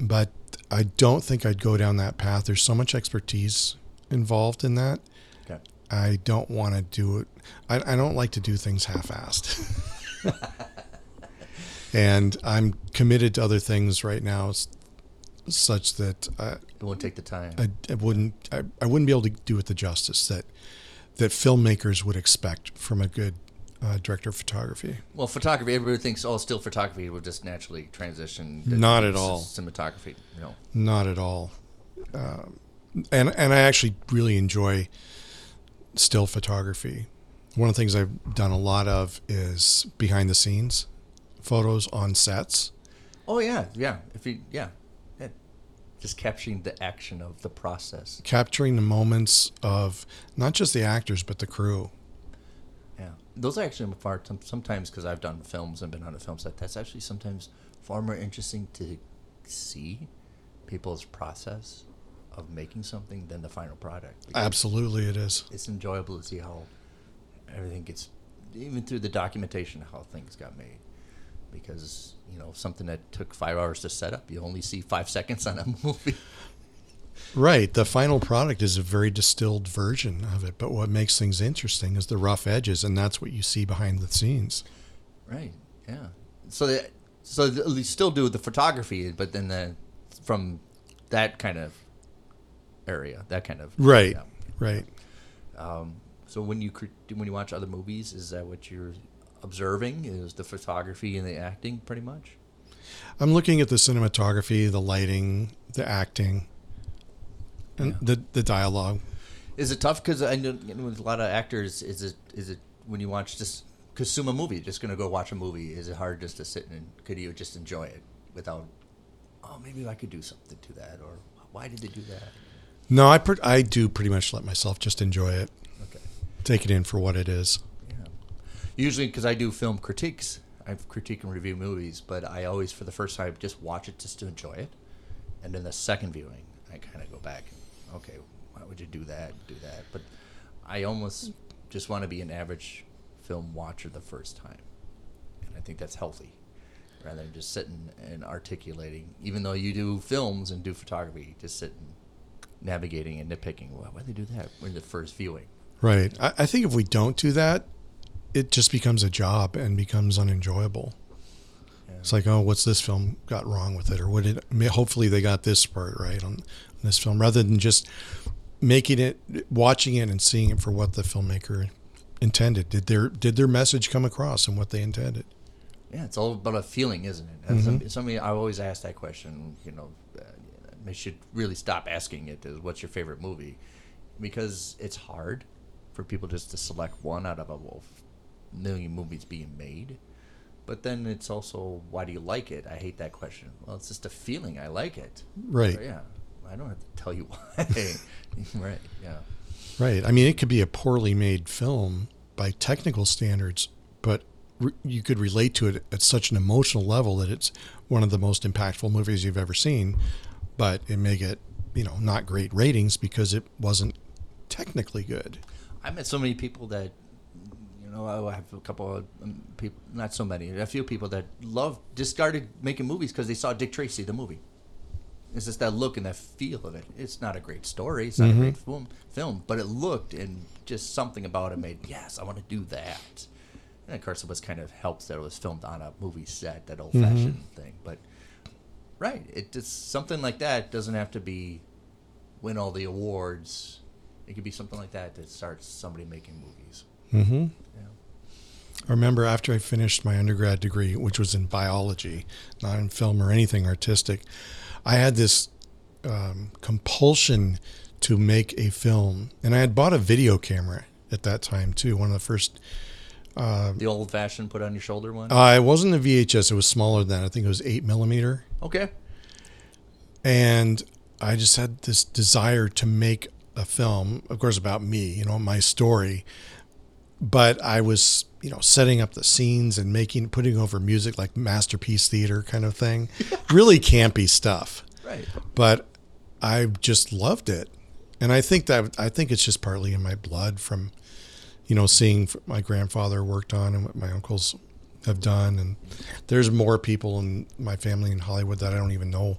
but I don't think I'd go down that path. There's so much expertise involved in that. Okay. I don't want to do it. I, I don't like to do things half-assed. [LAUGHS] and I'm committed to other things right now, such that I, It won't take the time. I, I wouldn't I, I wouldn't be able to do it the justice that that filmmakers would expect from a good uh, director of photography. well, photography. Everybody thinks, oh, still photography will just naturally transition. Not at all. Cinematography. No. Not at all. Um, and and I actually really enjoy still photography. One of the things I've done a lot of is behind the scenes photos on sets. Oh yeah, yeah. If you yeah, yeah. just capturing the action of the process. capturing the moments of not just the actors but the crew. Those are actually far sometimes because I've done films and been on a film set. That's actually sometimes far more interesting to see people's process of making something than the final product. Absolutely, it is. it's enjoyable to see how everything gets, even through the documentation, how things got made. Because you know something that took five hours to set up, you only see five seconds on a [LAUGHS] movie. Right. The final product is a very distilled version of it, but what makes things interesting is the rough edges, and that's what you see behind the scenes. Right. Yeah. So that so th- you still do the photography, but then the from that kind of area, that kind of Right. yeah. Right. Um, so when you when you watch other movies, is that what you're observing? Is the photography and the acting pretty much? I'm looking at the cinematography, the lighting, the acting, and Yeah. the the dialogue. Is it tough? Because I know with a lot of actors, is it is it when you watch just consume a movie, just gonna go watch a movie? Is it hard just to sit and could you just enjoy it without? Oh, maybe I could do something to that, or why did they do that? No, I per- I do pretty much let myself just enjoy it, Okay. take it in for what it is. Yeah. Usually, because I do film critiques, I critique and review movies, but I always, for the first time, just watch it just to enjoy it, and then the second viewing, I kind of go back. Okay, why would you do that? Do that? But I almost just want to be an average film watcher the first time, and I think that's healthy, rather than just sitting and articulating. Even though you do films and do photography, just sitting, navigating and nitpicking. Why why they do that in the first viewing? Right. I, I think if we don't do that, it just becomes a job and becomes unenjoyable. Yeah. It's like, oh, what's this film got wrong with it, or what did? Hopefully, they got this part right this film, rather than just making it, watching it, and seeing it for what the filmmaker intended. Did their did their message come across and what they intended? Yeah, it's all about a feeling, isn't it? Some, somebody I always ask that question. You know, uh, I should really stop asking it. Is what's your favorite movie? Because it's hard for people just to select one out of a million movies being made. But then it's also why do you like it? I hate that question. Well, it's just a feeling. I like it. Right. So, yeah, I don't have to tell you [LAUGHS] why. right. Yeah. Right. I mean, it could be a poorly made film by technical standards, but re- you could relate to it at such an emotional level that it's one of the most impactful movies you've ever seen. But it may get, you know, not great ratings because it wasn't technically good. I met so many people that you know, I have a couple of um, people, not so many, a few people that love just started making movies because they saw Dick Tracy the movie. It's just that look and that feel of it. It's not a great story. It's not a great film, film, but it looked and just something about it made yes, I want to do that. And of course, it was kind of helps that it was filmed on a movie set, that old fashioned thing. But right, it just something like that doesn't have to be win all the awards. It could be something like that that starts somebody making movies. Mm-hmm. Yeah. I remember after I finished my undergrad degree, which was in biology, not in film or anything artistic, I had this um, compulsion to make a film. And I had bought a video camera at that time, too. One of the first. The old fashioned put on your shoulder one. Uh, it wasn't a VHS, it was smaller than that. I think it was 8 millimeter. okay. and I just had this desire to make a film, of course, about me, you know, my story. But I was, you know, setting up the scenes and making, putting over music like masterpiece theater kind of thing, [LAUGHS] really campy stuff. Right. But I just loved it, and I think that I think it's just partly in my blood from, you know, seeing my grandfather worked on and what my uncles have done, and there's more people in my family in Hollywood that I don't even know.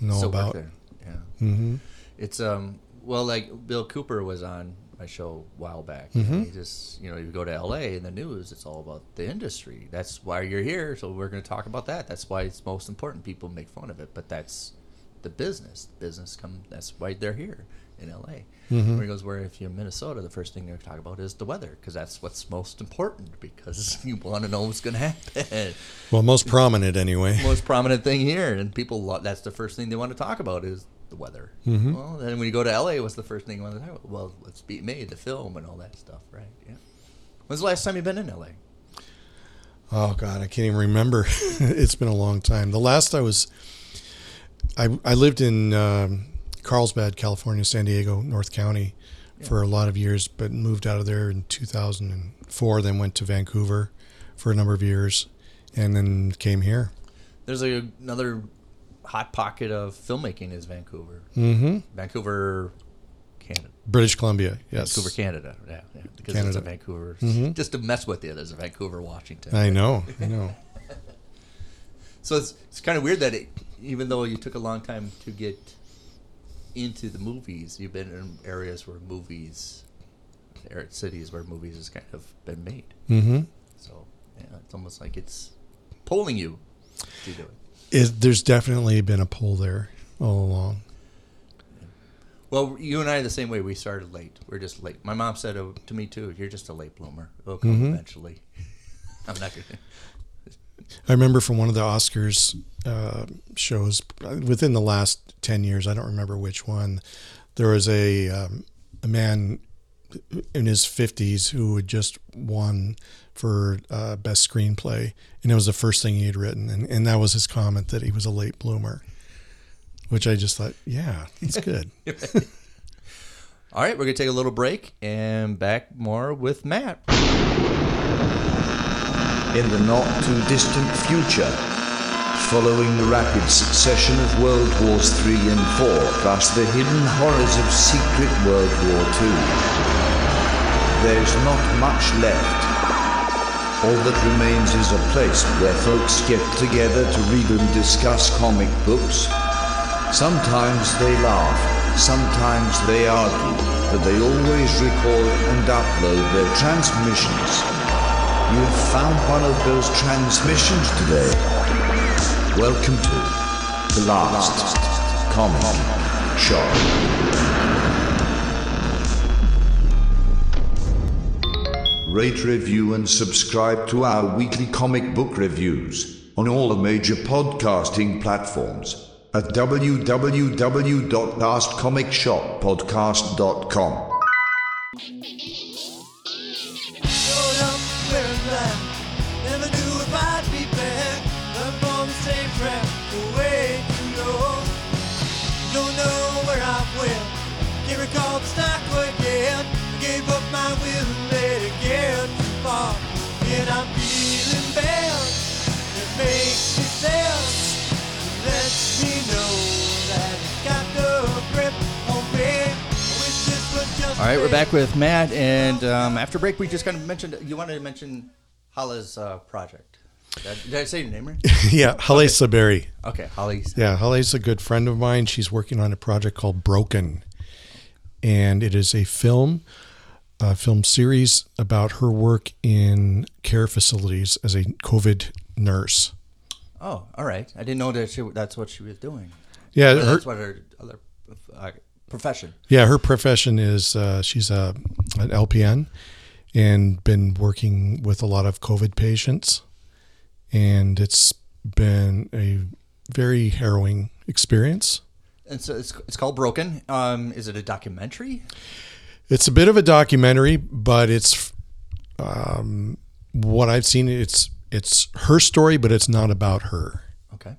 Know about. Yeah. Mm-hmm. It's um well like Bill Cooper was on my show a while back. Mm-hmm. Just you know, you go to LA in the news, it's all about the industry. That's why you're here, so we're gonna talk about that. That's why it's most important. People make fun of it, but that's the business. Business come that's why they're here in LA. Mm-hmm. Where he goes, where if you're in Minnesota, the first thing they're talking about is the weather, because that's what's most important, because [LAUGHS] you want to know what's going to happen. Well, most prominent anyway. most prominent thing here, and people lo- that's the first thing they want to talk about is the weather. Mm-hmm. Well, then when you go to LA, what's the first thing you want to talk about? Well, let's beat me, the film and all that stuff, right? Yeah. When's the last time you've been in LA? Oh God, I can't even remember. [LAUGHS] it's been a long time. The last I was, I I lived in um, Carlsbad, California, San Diego, North County, for a lot of years, but moved out of there in 2004. Then went to Vancouver for a number of years, and then came here. There's a, another hot pocket of filmmaking is Vancouver. Mm-hmm. Vancouver, Canada. British Columbia, yes. Vancouver, Canada. Yeah, yeah. Because there's a Canada. Vancouver. Mhm. Just to mess with you, there's a Vancouver, Washington. I know, I know. [LAUGHS] So it's it's kind of weird that it, even though you took a long time to get into the movies, you've been in areas where movies, or cities where movies has kind of been made. Mm-hmm. So yeah, it's almost like it's pulling you to do it. It, there's definitely been a pull there all along. Well, you and I are the same way. We started late. We're just late. My mom said uh, to me too, "You're just a late bloomer. It'll come eventually." [LAUGHS] I'm not gonna. I remember from one of the Oscars uh, shows within the last ten years. I don't remember which one. There was a um, a man in his fifties who had just won for uh, best screenplay, and it was the first thing he had written, and, and that was his comment that he was a late bloomer. Which I just thought, yeah, that's [LAUGHS] good. [LAUGHS] All right, we're gonna take a little break and back more with Matt. in the not too distant future, following the rapid succession of World Wars III and IV, plus the hidden horrors of secret World War II. There's not much left. All that remains is a place where folks get together to read and discuss comic books. Sometimes they laugh, sometimes they argue, but they always record and upload their transmissions. You've found one of those transmissions today. Welcome to the last comic shop. Rate, review, and subscribe to our weekly comic book reviews on all the major podcasting platforms at www.lastcomicshoppodcast.com. All right, we're back with Matt, and um, after break, we just kind of mentioned you wanted to mention Hala's uh, project. Did I, did I say your name right? [LAUGHS] yeah, Haleh Saberi. Okay, Holly's. Yeah, Haleh's a good friend of mine. She's working on a project called Broken, and it is a film, a film series about her work in care facilities as a COVID nurse. Oh, all right. I didn't know that she, that's what she was doing. Yeah, her, that's what her other uh, profession. yeah, her profession is uh, she's a an LPN and been working with a lot of COVID patients, and it's been a very harrowing experience. And so it's, it's called Broken. Um, is it a documentary? It's a bit of a documentary, but it's um, what I've seen. It's it's her story, but it's not about her, Okay.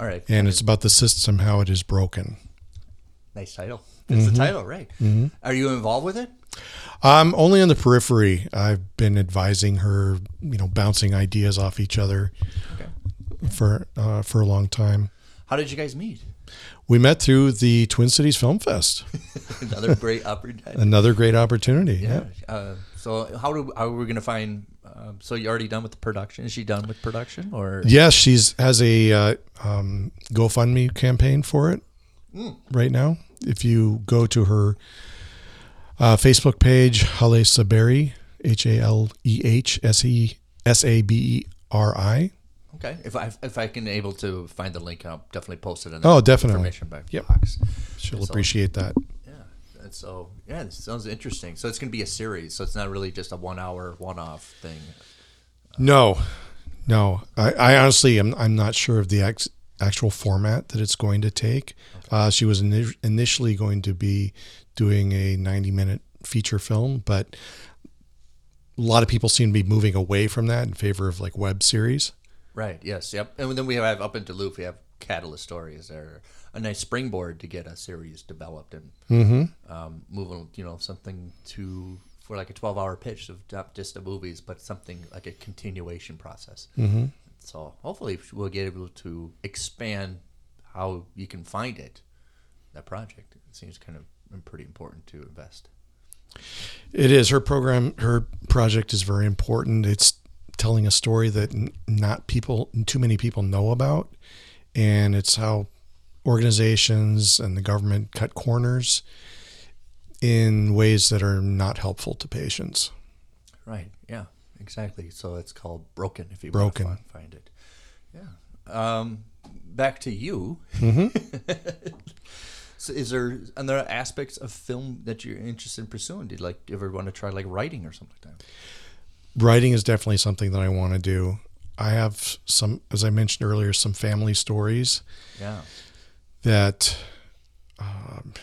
All right. and it's about the system how it is broken. Nice title. That's the title, right? Are you involved with it? I'm only on the periphery. I've been advising her, you know, bouncing ideas off each other Okay. for uh, for a long time. How did you guys meet? We met through the Twin Cities Film Fest. [LAUGHS] Another great opportunity. Another great opportunity. Yeah. Yeah. Uh, so how do how are we going to find? Um, so you already done with the production? Is she done with production or? Yes, she's has a uh, um, GoFundMe campaign for it right now. If you go to her uh, Facebook page, Haleh Saberi, H A L E H S E S A B E R I. Okay. If I if I can able to find the link, I'll definitely post it in the Oh, definitely. information Yep. box. She'll appreciate that. Yeah. And so yeah, this sounds interesting. So it's going to be a series. So it's not really just a one hour one off thing. No, no. I, I honestly, am I'm not sure of the ex, actual format that it's going to take. Uh, she was ini- initially going to be doing a 90 minute feature film, but a lot of people seem to be moving away from that in favor of like web series. Right. Yes. Yep. And then we have up in Duluth, we have Catalyst Stories. They're a nice springboard to get a series developed and um, moving, you know, something to for like a twelve-hour pitch of not just the movies, but something like a continuation process. Mm-hmm. So hopefully we'll get able to expand how you can find it. That project it seems kind of pretty important to invest. It is her program. Her project is very important. It's telling a story that not people, too many people know about, and it's how organizations and the government cut corners in ways that are not helpful to patients. Right. Yeah. Exactly. So it's called Broken. If you Broken. want to find it. Yeah. Um, back to you. [LAUGHS] so is there other aspects of film that you're interested in pursuing? Did like ever want to try like writing or something like that? Writing is definitely something that I want to do. I have some, as I mentioned earlier, some family stories Yeah. that um,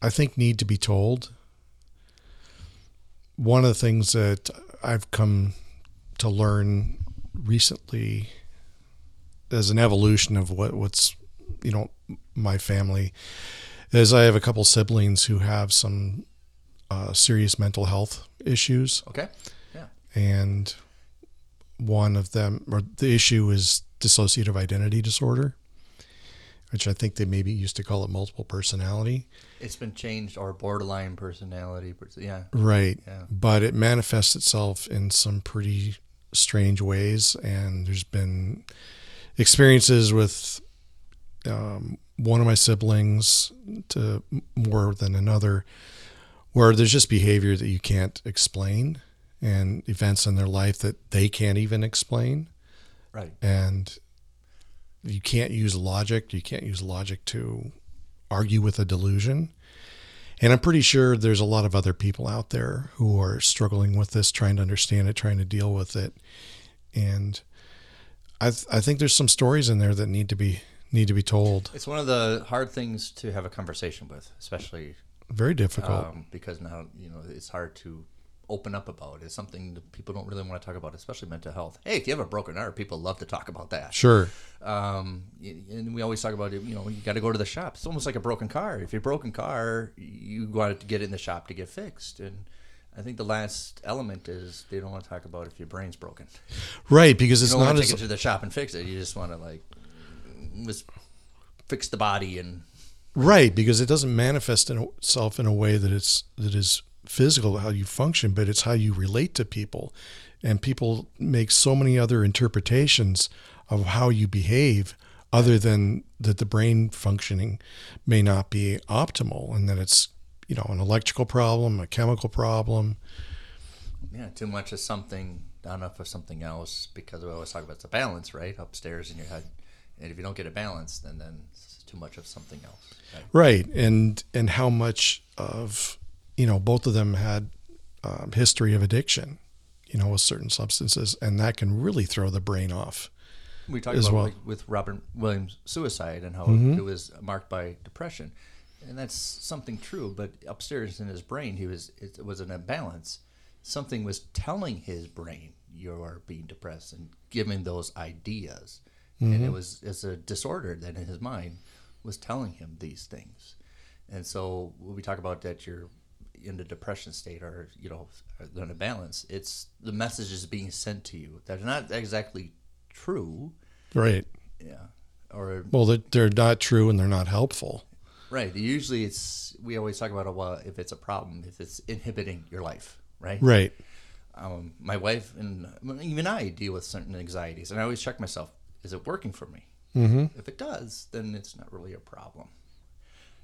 I think need to be told. One of the things that I've come to learn recently as an evolution of what, what's, you know, my family is I have a couple siblings who have some uh, serious mental health issues Okay. Yeah. and one of them or the issue is dissociative identity disorder which i think they maybe used to call it multiple personality It's been changed or borderline personality. Yeah. right Yeah. but it manifests itself in some pretty strange ways and there's been experiences with um, one of my siblings to more than another where there's just behavior that you can't explain and events in their life that they can't even explain Right. and you can't use logic. You can't use logic to argue with a delusion. And I'm pretty sure there's a lot of other people out there who are struggling with this, trying to understand it, trying to deal with it. And I, th- I think there's some stories in there that need to be need to be told. It's one of the hard things to have a conversation with, especially Very difficult. um, because now you know it's hard to open up about. It's something that people don't really want to talk about, especially mental health. Hey, if you have a broken arm, people love to talk about that. sure. Um, and we always talk about it. You know, you got to go to the shop. It's almost like a broken car. If you're a broken car, you got to get in the shop to get fixed. And I think the last element is they don't want to talk about if your brain's broken. Right, because You it's don't not want to as take it to the shop and fix it. You just want to like just fix the body and Right, because it doesn't manifest in itself in a way that it's that is physical how you function, but it's how you relate to people, and people make so many other interpretations of how you behave, other than that the brain functioning may not be optimal, and that it's you know an electrical problem, a chemical problem. Yeah, too much of something, not enough of something else. Because we always talk about the balance, right, upstairs in your head. And if you don't get a balance then then it's too much of something else. Right? Right, and and how much of you know both of them had um, history of addiction, you know, with certain substances, and that can really throw the brain off. We talked as about well. like, with Robin Williams' suicide and how Mm-hmm. it was marked by depression, and that's something true. But upstairs in his brain, he was it was an imbalance. Something was telling his brain you're being depressed and giving those ideas, and Mm-hmm. it was it's a disorder that in his mind was telling him these things. And so when we talk about that you're in the depression state or you know in a balance, it's the message is being sent to you that are not exactly true. Right. Yeah. Or Well, they're, they're not true and they're not helpful. right. Usually, it's we always talk about well, if it's a problem, if it's inhibiting your life, right? Right. Um, my wife and even I deal with certain anxieties, and I always check myself: is it working for me? Mm-hmm. If it does, then it's not really a problem.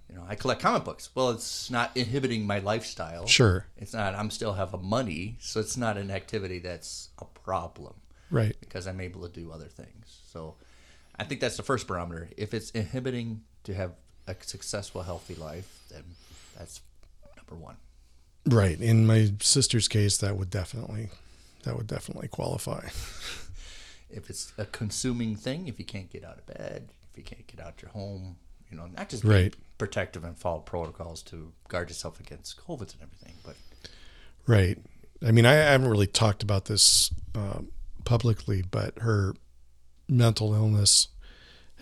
You know, I collect comic books. Well, it's not inhibiting my lifestyle. Sure. It's not. I'm still have a money, so it's not an activity that's a problem. Right. because I'm able to do other things. So I think that's the first barometer. If it's inhibiting to have a successful, healthy life, then that's number one. Right. In my sister's case, that would definitely that would definitely qualify. [LAUGHS] If it's a consuming thing, if you can't get out of bed, if you can't get out your home, you know, not just Right. protective and follow protocols to guard yourself against COVID and everything, but Right. I mean, I haven't really talked about this um, publicly, but her mental illness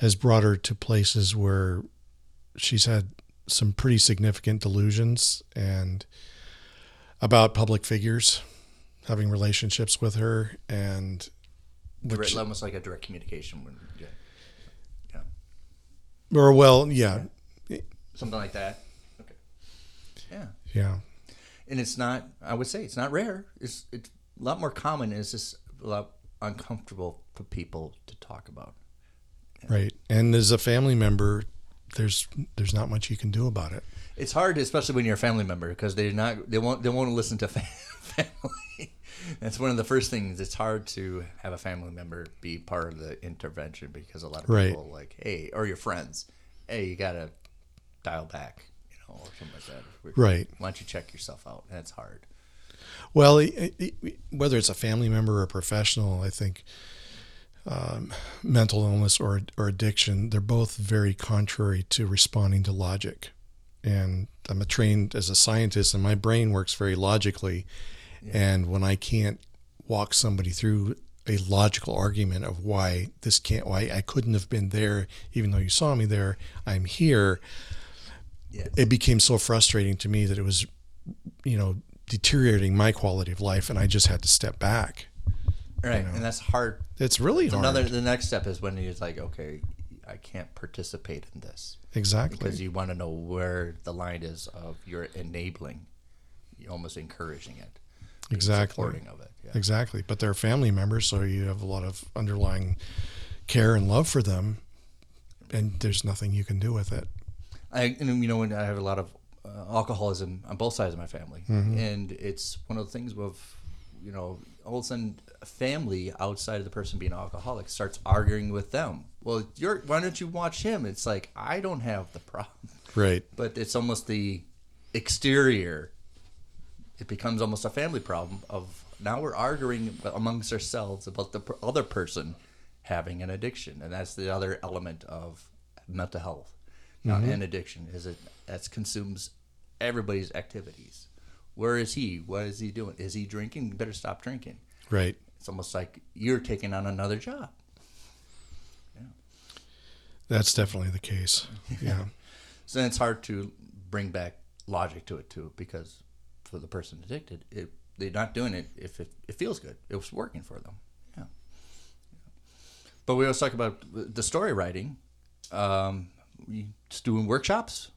has brought her to places where she's had some pretty significant delusions and about public figures having relationships with her and direct, which almost like a direct communication when, yeah, or well yeah. Something like that. Okay, yeah. yeah. And it's not i would say it's not rare. It's it's a lot more common. It's just a lot uncomfortable for people to talk about. Right. And as a family member there's there's not much you can do about it. It's hard especially when you're a family member because they're not they won't they won't listen to [LAUGHS] family that's one of the first things it's hard to have a family member be part of the intervention because a lot of Right. people like hey or your friends hey you gotta dial back you know or something like that Right. why don't you check yourself out and it's hard Well, it, it, whether it's a family member or a professional, I think um, mental illness or or addiction, they're both very contrary to responding to logic. And I'm a trained as a scientist, and my brain works very logically. And when I can't walk somebody through a logical argument of why this can't, why I couldn't have been there, even though you saw me there, I'm here. yeah It became so frustrating to me that it was, you know, deteriorating my quality of life, and I just had to step back. right and that's hard It's really hard. Another the next step is when you're like, okay, I can't participate in this exactly. because you want to know where the line is of your enabling, you're almost encouraging it, Exactly. supporting of it. Yeah. Exactly. But they're family members, so you have a lot of underlying care and love for them, and there's nothing you can do with it. I and you know when I have a lot of uh, alcoholism on both sides of my family, and it's one of the things with you know all of a sudden family outside of the person being alcoholic starts arguing with them. Well, you're why don't you watch him? It's like I don't have the problem. Right. but it's almost the exterior. It becomes almost a family problem of now we're arguing amongst ourselves about the other person having an addiction, and that's the other element of mental health. Now, mm-hmm. an addiction is it that consumes everybody's activities. Where is he? What is he doing? Is he drinking? You better stop drinking. Right. It's almost like you're taking on another job. Yeah. That's definitely the case. [LAUGHS] Yeah. So then it's hard to bring back logic to it too, because for the person addicted, it, they're not doing it if it, it feels good. It was working for them. Yeah. But we always talk about the story writing. Um, you just doing workshops,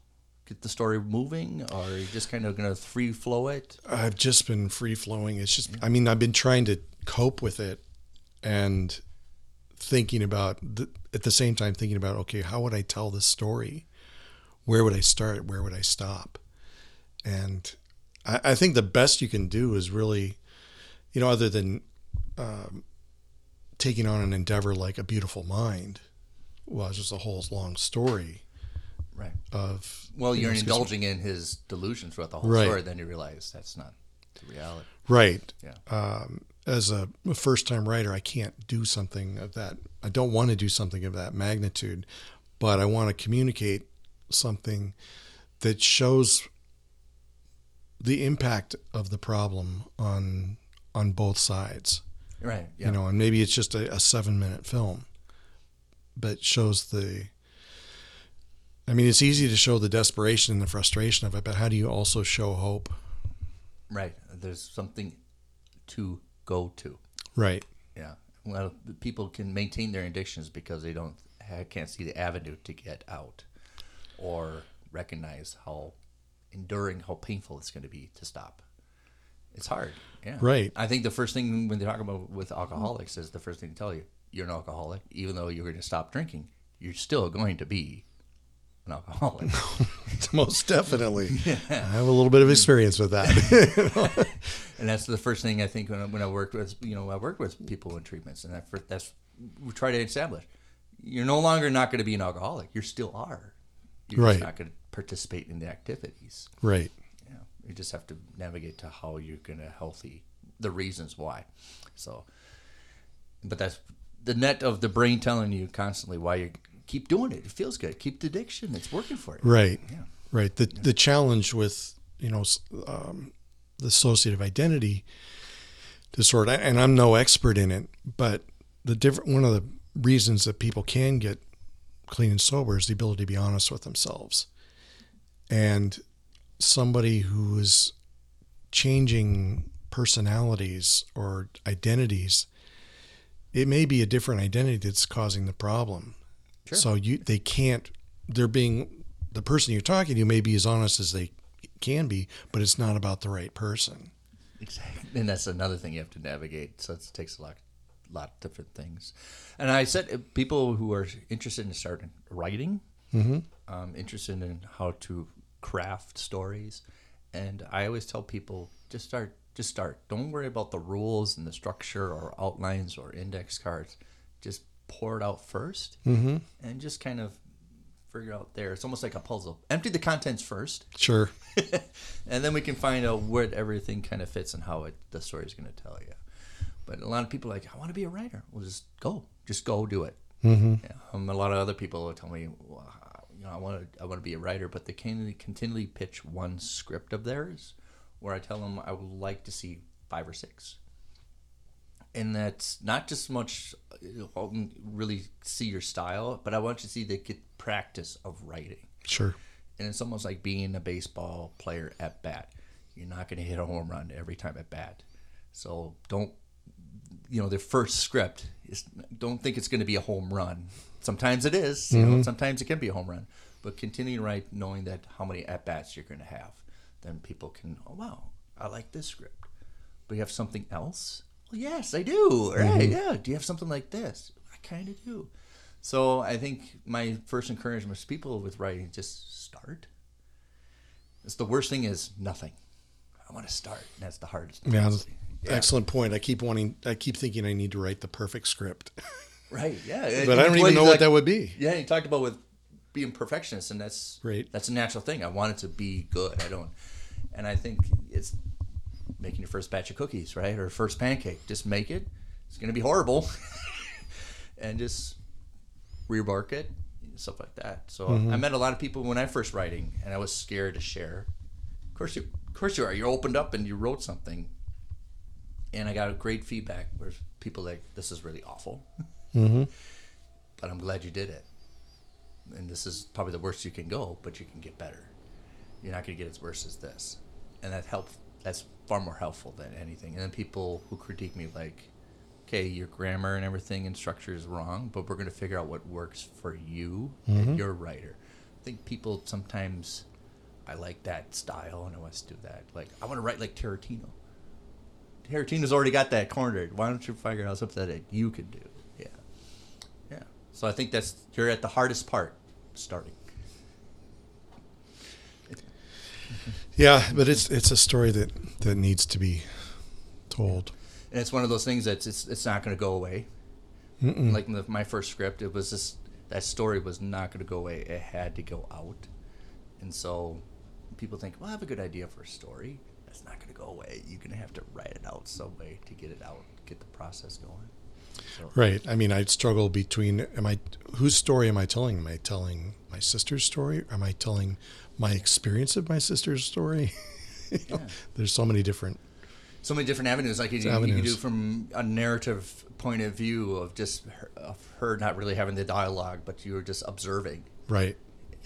get the story moving, or are you just kind of gonna free flow it? I've just been free flowing. It's just, I mean, I've been trying to cope with it and thinking about, the, at the same time, thinking about, okay, how would I tell this story? Where would I start? Where would I stop? And I, I think the best you can do is really, you know, other than um, taking on an endeavor like A Beautiful Mind, well, it's just a whole long story Right. of. Well, you you're indulging in his delusions throughout the whole Right. story. Then you realize that's not the reality. Right. Yeah. Um, as a first time writer, I can't do something of that. I don't want to do something of that magnitude, but I want to communicate something that shows the impact of the problem on on both sides. Right. Yeah. You know, and maybe it's just a, a seven minute film, but shows the. I mean, it's easy to show the desperation and the frustration of it, but how do you also show hope? Right. There's something to go to. Right. Yeah. Well, people can maintain their addictions because they don't can't see the avenue to get out, or recognize how enduring, how painful it's going to be to stop. It's hard. Yeah. Right. I think the first thing when they talk about with alcoholics is the first thing to tell you you're an alcoholic, even though you're going to stop drinking, you're still going to be an alcoholic. [LAUGHS] Most definitely. [LAUGHS] I have a little bit of experience with that. [LAUGHS] and that's the first thing I think when I, when I worked with you know I worked with people in treatments, and that, that's we try to establish you're no longer not going to be an alcoholic. You still are. You're Right. just not going to participate in the activities. right. Yeah, you just have to navigate to how you're going to healthy the reasons why. So, but that's the net of the brain telling you constantly why you keep doing it. It feels good. Keep the addiction. It's working for you. Right. Yeah. Right. The the challenge with you know um, the associative identity disorder, and I'm no expert in it, but the different one of the reasons that people can get clean and sober is the ability to be honest with themselves, and somebody who is changing personalities or identities. It may be a different identity that's causing the problem. So you they can't they're being the person you're talking to may be as honest as they can be, but it's not about the right person. Exactly, and that's another thing you have to navigate. So it takes a lot, lot of different things. And I said uh, people who are interested in starting writing, um, interested in how to craft stories, and I always tell people just start, just start. Don't worry about the rules and the structure or outlines or index cards. Just pour it out 1st and just kind of figure out there. It's almost like a puzzle. Empty the contents first Sure. [LAUGHS] and then we can find out where everything kind of fits and how it the story is going to tell you. But a lot of people are like, I want to be a writer. Well, just go, just go do it. Mm-hmm. Um, a lot of other people will tell me, well, you know, I want to, I want to be a writer, but they can continually pitch one script of theirs, where I tell them I would like to see five or six. And that's not just much really see your style, but I want you to see the get practice of writing Sure. and it's almost like being a baseball player at bat. You're not going to hit a home run every time at bat. So don't, you know, their first script is don't think it's going to be a home run. Sometimes it is, you know, mm-hmm. sometimes it can be a home run, but continue to write knowing that how many at bats you're going to have. Then people can, oh, wow, I like this script. But you have something else? Well, yes, I do. Right. Mm-hmm. Yeah. Do you have something like this? I kind of do. So I think my first encouragement is people with writing just start. It's the worst thing is nothing. I want to start. And that's the hardest. Yeah, honestly. Excellent point. I keep wanting I keep thinking I need to write the perfect script. [LAUGHS] Right. Yeah. [LAUGHS] but I don't even know what that would be. Yeah. You talked about with being perfectionist, and that's Right. That's a natural thing. I want it to be good. I don't. And I think it's making your first batch of cookies, right, or first pancake. Just make it. It's gonna be horrible, [LAUGHS] and just rework it, stuff like that. So mm-hmm. I met a lot of people when I first writing, and I was scared to share. Of course you, of course you are. You opened up and you wrote something, and I got great feedback where people like, "This is really awful," mm-hmm. but I'm glad you did it. And this is probably the worst you can go, but you can get better. You're not going to get as worse as this, and that help. That's far more helpful than anything. And then people who critique me like, okay, your grammar and everything and structure is wrong, but we're going to figure out what works for you and mm-hmm. your writer. I think people sometimes I like that style and I want to do that. Like I want to write like Tarantino. Tarantino's already got that cornered. Why don't you figure out something that you can do? Yeah, yeah. So I think that's you're at the hardest part, starting. Yeah, but it's it's a story that that needs to be told. and it's one of those things that's it's it's not going to go away. Like the, my first script, it was just that story was not going to go away. It had to go out, and so people think, well, I have a good idea for a story. That's not going to go away. You're going to have to write it out some way to get it out, get the process going. So, Right. I mean, I'd struggle between am I whose story am I telling? Am I telling my sister's story? Am I telling my experience of my sister's story? [LAUGHS] You know, Yeah. There's so many different. so many different avenues. Like you, you can do from a narrative point of view of just her, of her not really having the dialogue, but you were just observing. Right.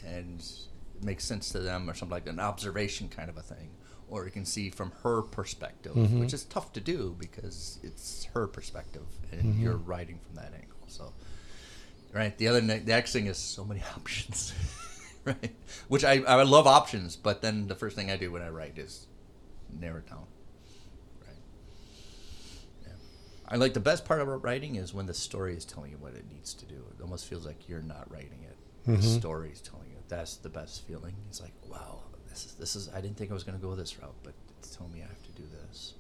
and it makes sense to them or something like an observation kind of a thing or you can see from her perspective mm-hmm. which is tough to do because it's her perspective and mm-hmm. you're writing from that angle so right the other the next thing is so many [LAUGHS] options right which I, I love options but then the first thing i do when i write is narrow it down right yeah. I like the best part about writing is when the story is telling you what it needs to do. It almost feels like you're not writing it. The mm-hmm. story is telling you. That's the best feeling. It's like, wow, this is this is. I didn't think I was going to go this route, but it's telling me I have to do this.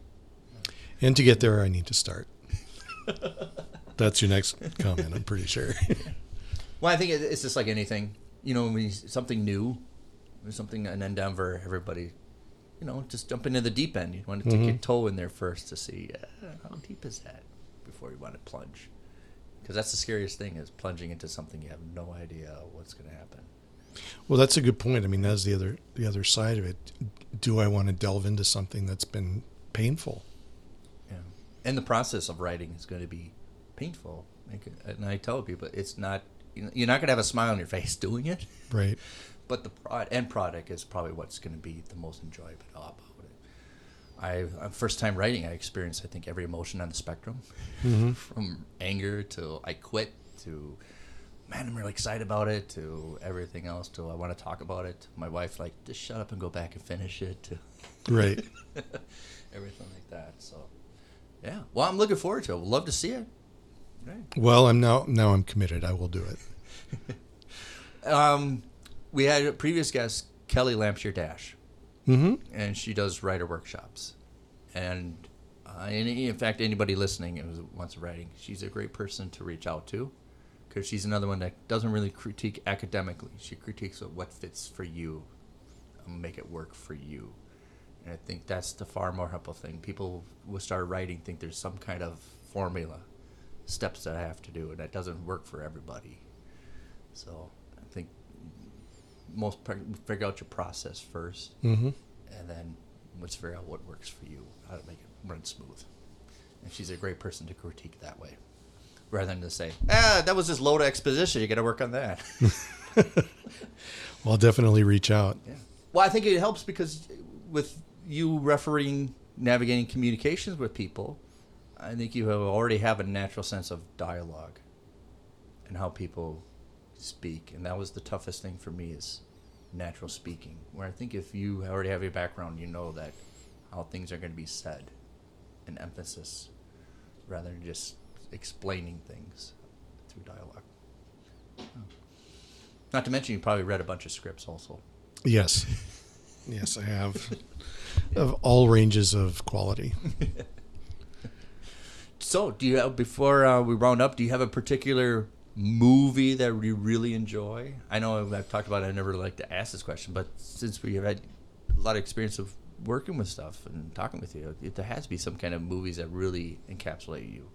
And to get there, I need to start. [LAUGHS] That's your next comment. I'm pretty sure. [LAUGHS] Well, I think it's just like anything. You know, when you, something new, something an endeavor, everybody, you know, just jump into the deep end. You want to take your toe in there first to see uh, how deep is that before you want to plunge. Because that's the scariest thing is plunging into something you have no idea what's going to happen. Well, that's a good point. I mean, that's the other the other side of it. Do I want to delve into something that's been painful? Yeah. And the process of writing is going to be painful. And I tell people, it's not, you're not going to have a smile on your face [LAUGHS] doing it, Right. but the pro- end product is probably what's going to be the most enjoyable about it. I, uh, first time writing, I experienced, I think, every emotion on the spectrum [LAUGHS] from anger to I quit to, man, I'm really excited about it to everything else to I want to talk about it. My wife, like, just shut up and go back and finish it to Right. [LAUGHS] everything like that. So, yeah. Well, I'm looking forward to it. Would love to see it. Right. Well, I'm now now I'm committed. I will do it. [LAUGHS] Um, we had a previous guest, Kelly Lampshire Dash, Mm-hmm. and she does writer workshops. And uh, any, in fact, anybody listening who wants writing, she's a great person to reach out to because she's another one that doesn't really critique academically. She critiques what fits for you and make it work for you. And I think that's the far more helpful thing. People will start writing, think there's some kind of formula, steps that I have to do, and that doesn't work for everybody. So I think most figure out your process first, Mm-hmm. and then let's figure out what works for you, how to make it run smooth. And she's a great person to critique that way, rather than to say, "Ah, that was just load of exposition. You got to work on that." [LAUGHS] Well, definitely reach out. Yeah. Well, I think it helps because with you refereeing, navigating communications with people, I think you have already have a natural sense of dialogue and how people speak, and that was the toughest thing for me is natural speaking. Where I think if you already have your background, you know that how things are going to be said, and emphasis, rather than just explaining things through dialogue. Not to mention, you probably read a bunch of scripts also. Yes. [LAUGHS] Yes, I have. Of all ranges of quality. [LAUGHS] So, do you have before uh, we round up? Do you have a particular movie that you really enjoy? I know I've talked about. it, I never like to ask this question, but since we have had a lot of experience of working with stuff and talking with you, there has to be some kind of movies that really encapsulate you.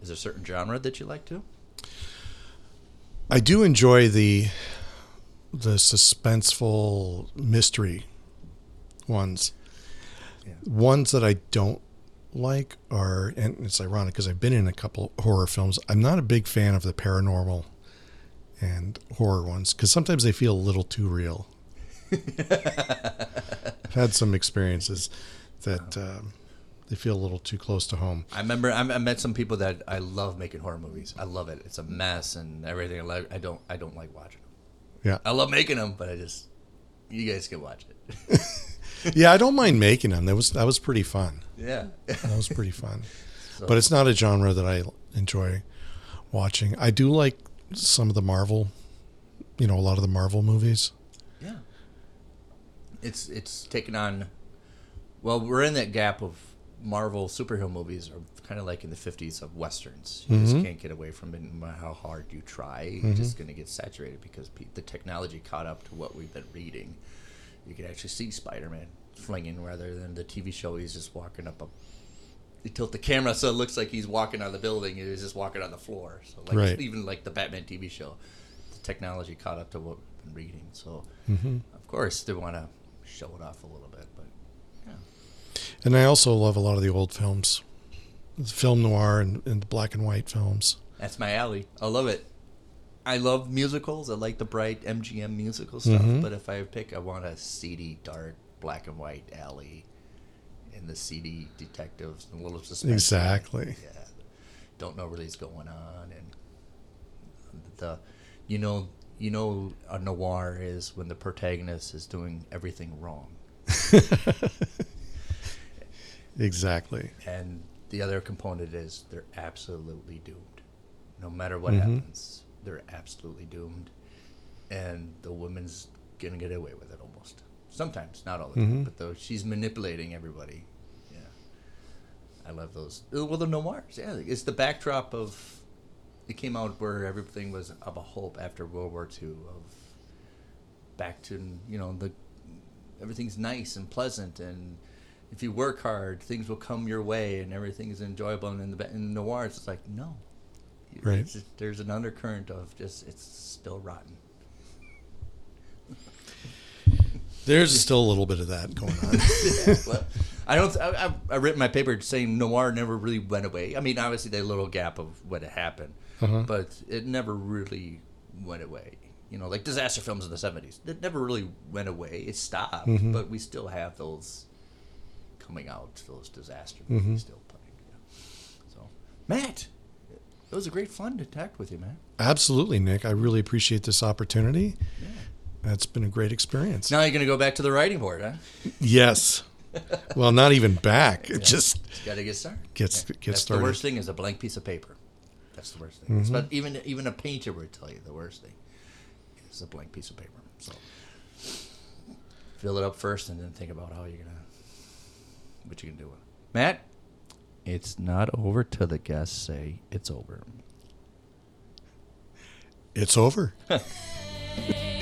Is there a certain genre that you like to? I do enjoy the the suspenseful mystery ones. Yeah. Ones that I don't like are, and it's ironic because I've been in a couple horror films. I'm not a big fan of the paranormal and horror ones because sometimes they feel a little too real. [LAUGHS] I've had some experiences that um, they feel a little too close to home. I remember I, I met some people that I love making horror movies. I love it. It's a mess and everything. I, I don't I don't like watching them. Yeah. I love making them, but I just you guys can watch it. [LAUGHS] Yeah, I don't mind making them. That was that was pretty fun. yeah. That was pretty fun. [LAUGHS] So- But it's not a genre that I enjoy watching. I do like some of the Marvel, you know, a lot of the Marvel movies. Yeah. It's it's taken on. Well, we're in that gap of Marvel superhero movies are kind of like in the fifties of westerns. You just mm-hmm. can't get away from it, no matter how hard you try. You're mm-hmm. just going to get saturated because pe- the technology caught up to what we've been reading. You can actually see Spider-Man flinging rather than the TV show. He's just walking up a. They tilt the camera so it looks like he's walking on the building. He's just walking on the floor. So like Right. even like the Batman TV show, the technology caught up to what we've been reading. So mm-hmm. of course they want to show it off a little bit, but yeah. And I also love a lot of the old films, the film noir and, and the black and white films. That's my alley. I love it. I love musicals. I like the bright MGM musical stuff. Mm-hmm. But if I pick, I want a seedy, dark, black and white alley, and the seedy detectives, and a little suspense. Exactly. Yeah, don't know really what's going on, and the, you know, you know, a noir is when the protagonist is doing everything wrong. [LAUGHS] Exactly. And the other component is they're absolutely doomed. No matter what Mm-hmm. happens, they're absolutely doomed. And the woman's gonna get away with it almost. Sometimes, not all the Mm-hmm. time, but though she's manipulating everybody. Yeah. I love those. uh, Well, the noirs, yeah, it's the backdrop of. It came out where everything was of a hope after World War II of back to you know the everything's nice and pleasant and if you work hard things will come your way and everything is enjoyable and in the in noir it's like no Right. Just- there's an undercurrent of just it's still rotten [LAUGHS] There's still a little bit of that going on. [LAUGHS] Well, I don't. I, I've, I've written my paper saying noir never really went away. I mean, obviously, the little gap of what happened, Uh-huh. but it never really went away. You know, like disaster films in the seventies, it never really went away. It stopped, Mm-hmm. but we still have those coming out, those disaster Mm-hmm. still playing. Yeah. So, Matt, it was a great fun to talk with you, man. Absolutely, Nick. I really appreciate this opportunity. Yeah. That's been a great experience. Now you're gonna go back to the writing board, huh? Yes. [LAUGHS] Well, not even back. It just Just got to get started. Gets- Yeah. gets started. the worst thing is a blank piece of paper. That's the worst thing. It's But even even a painter would tell you the worst thing is a blank piece of paper. So fill it up first, and then think about how you're gonna what you can do with it. Matt, it's not over till the guests say it's over. it's over. Hey, [LAUGHS]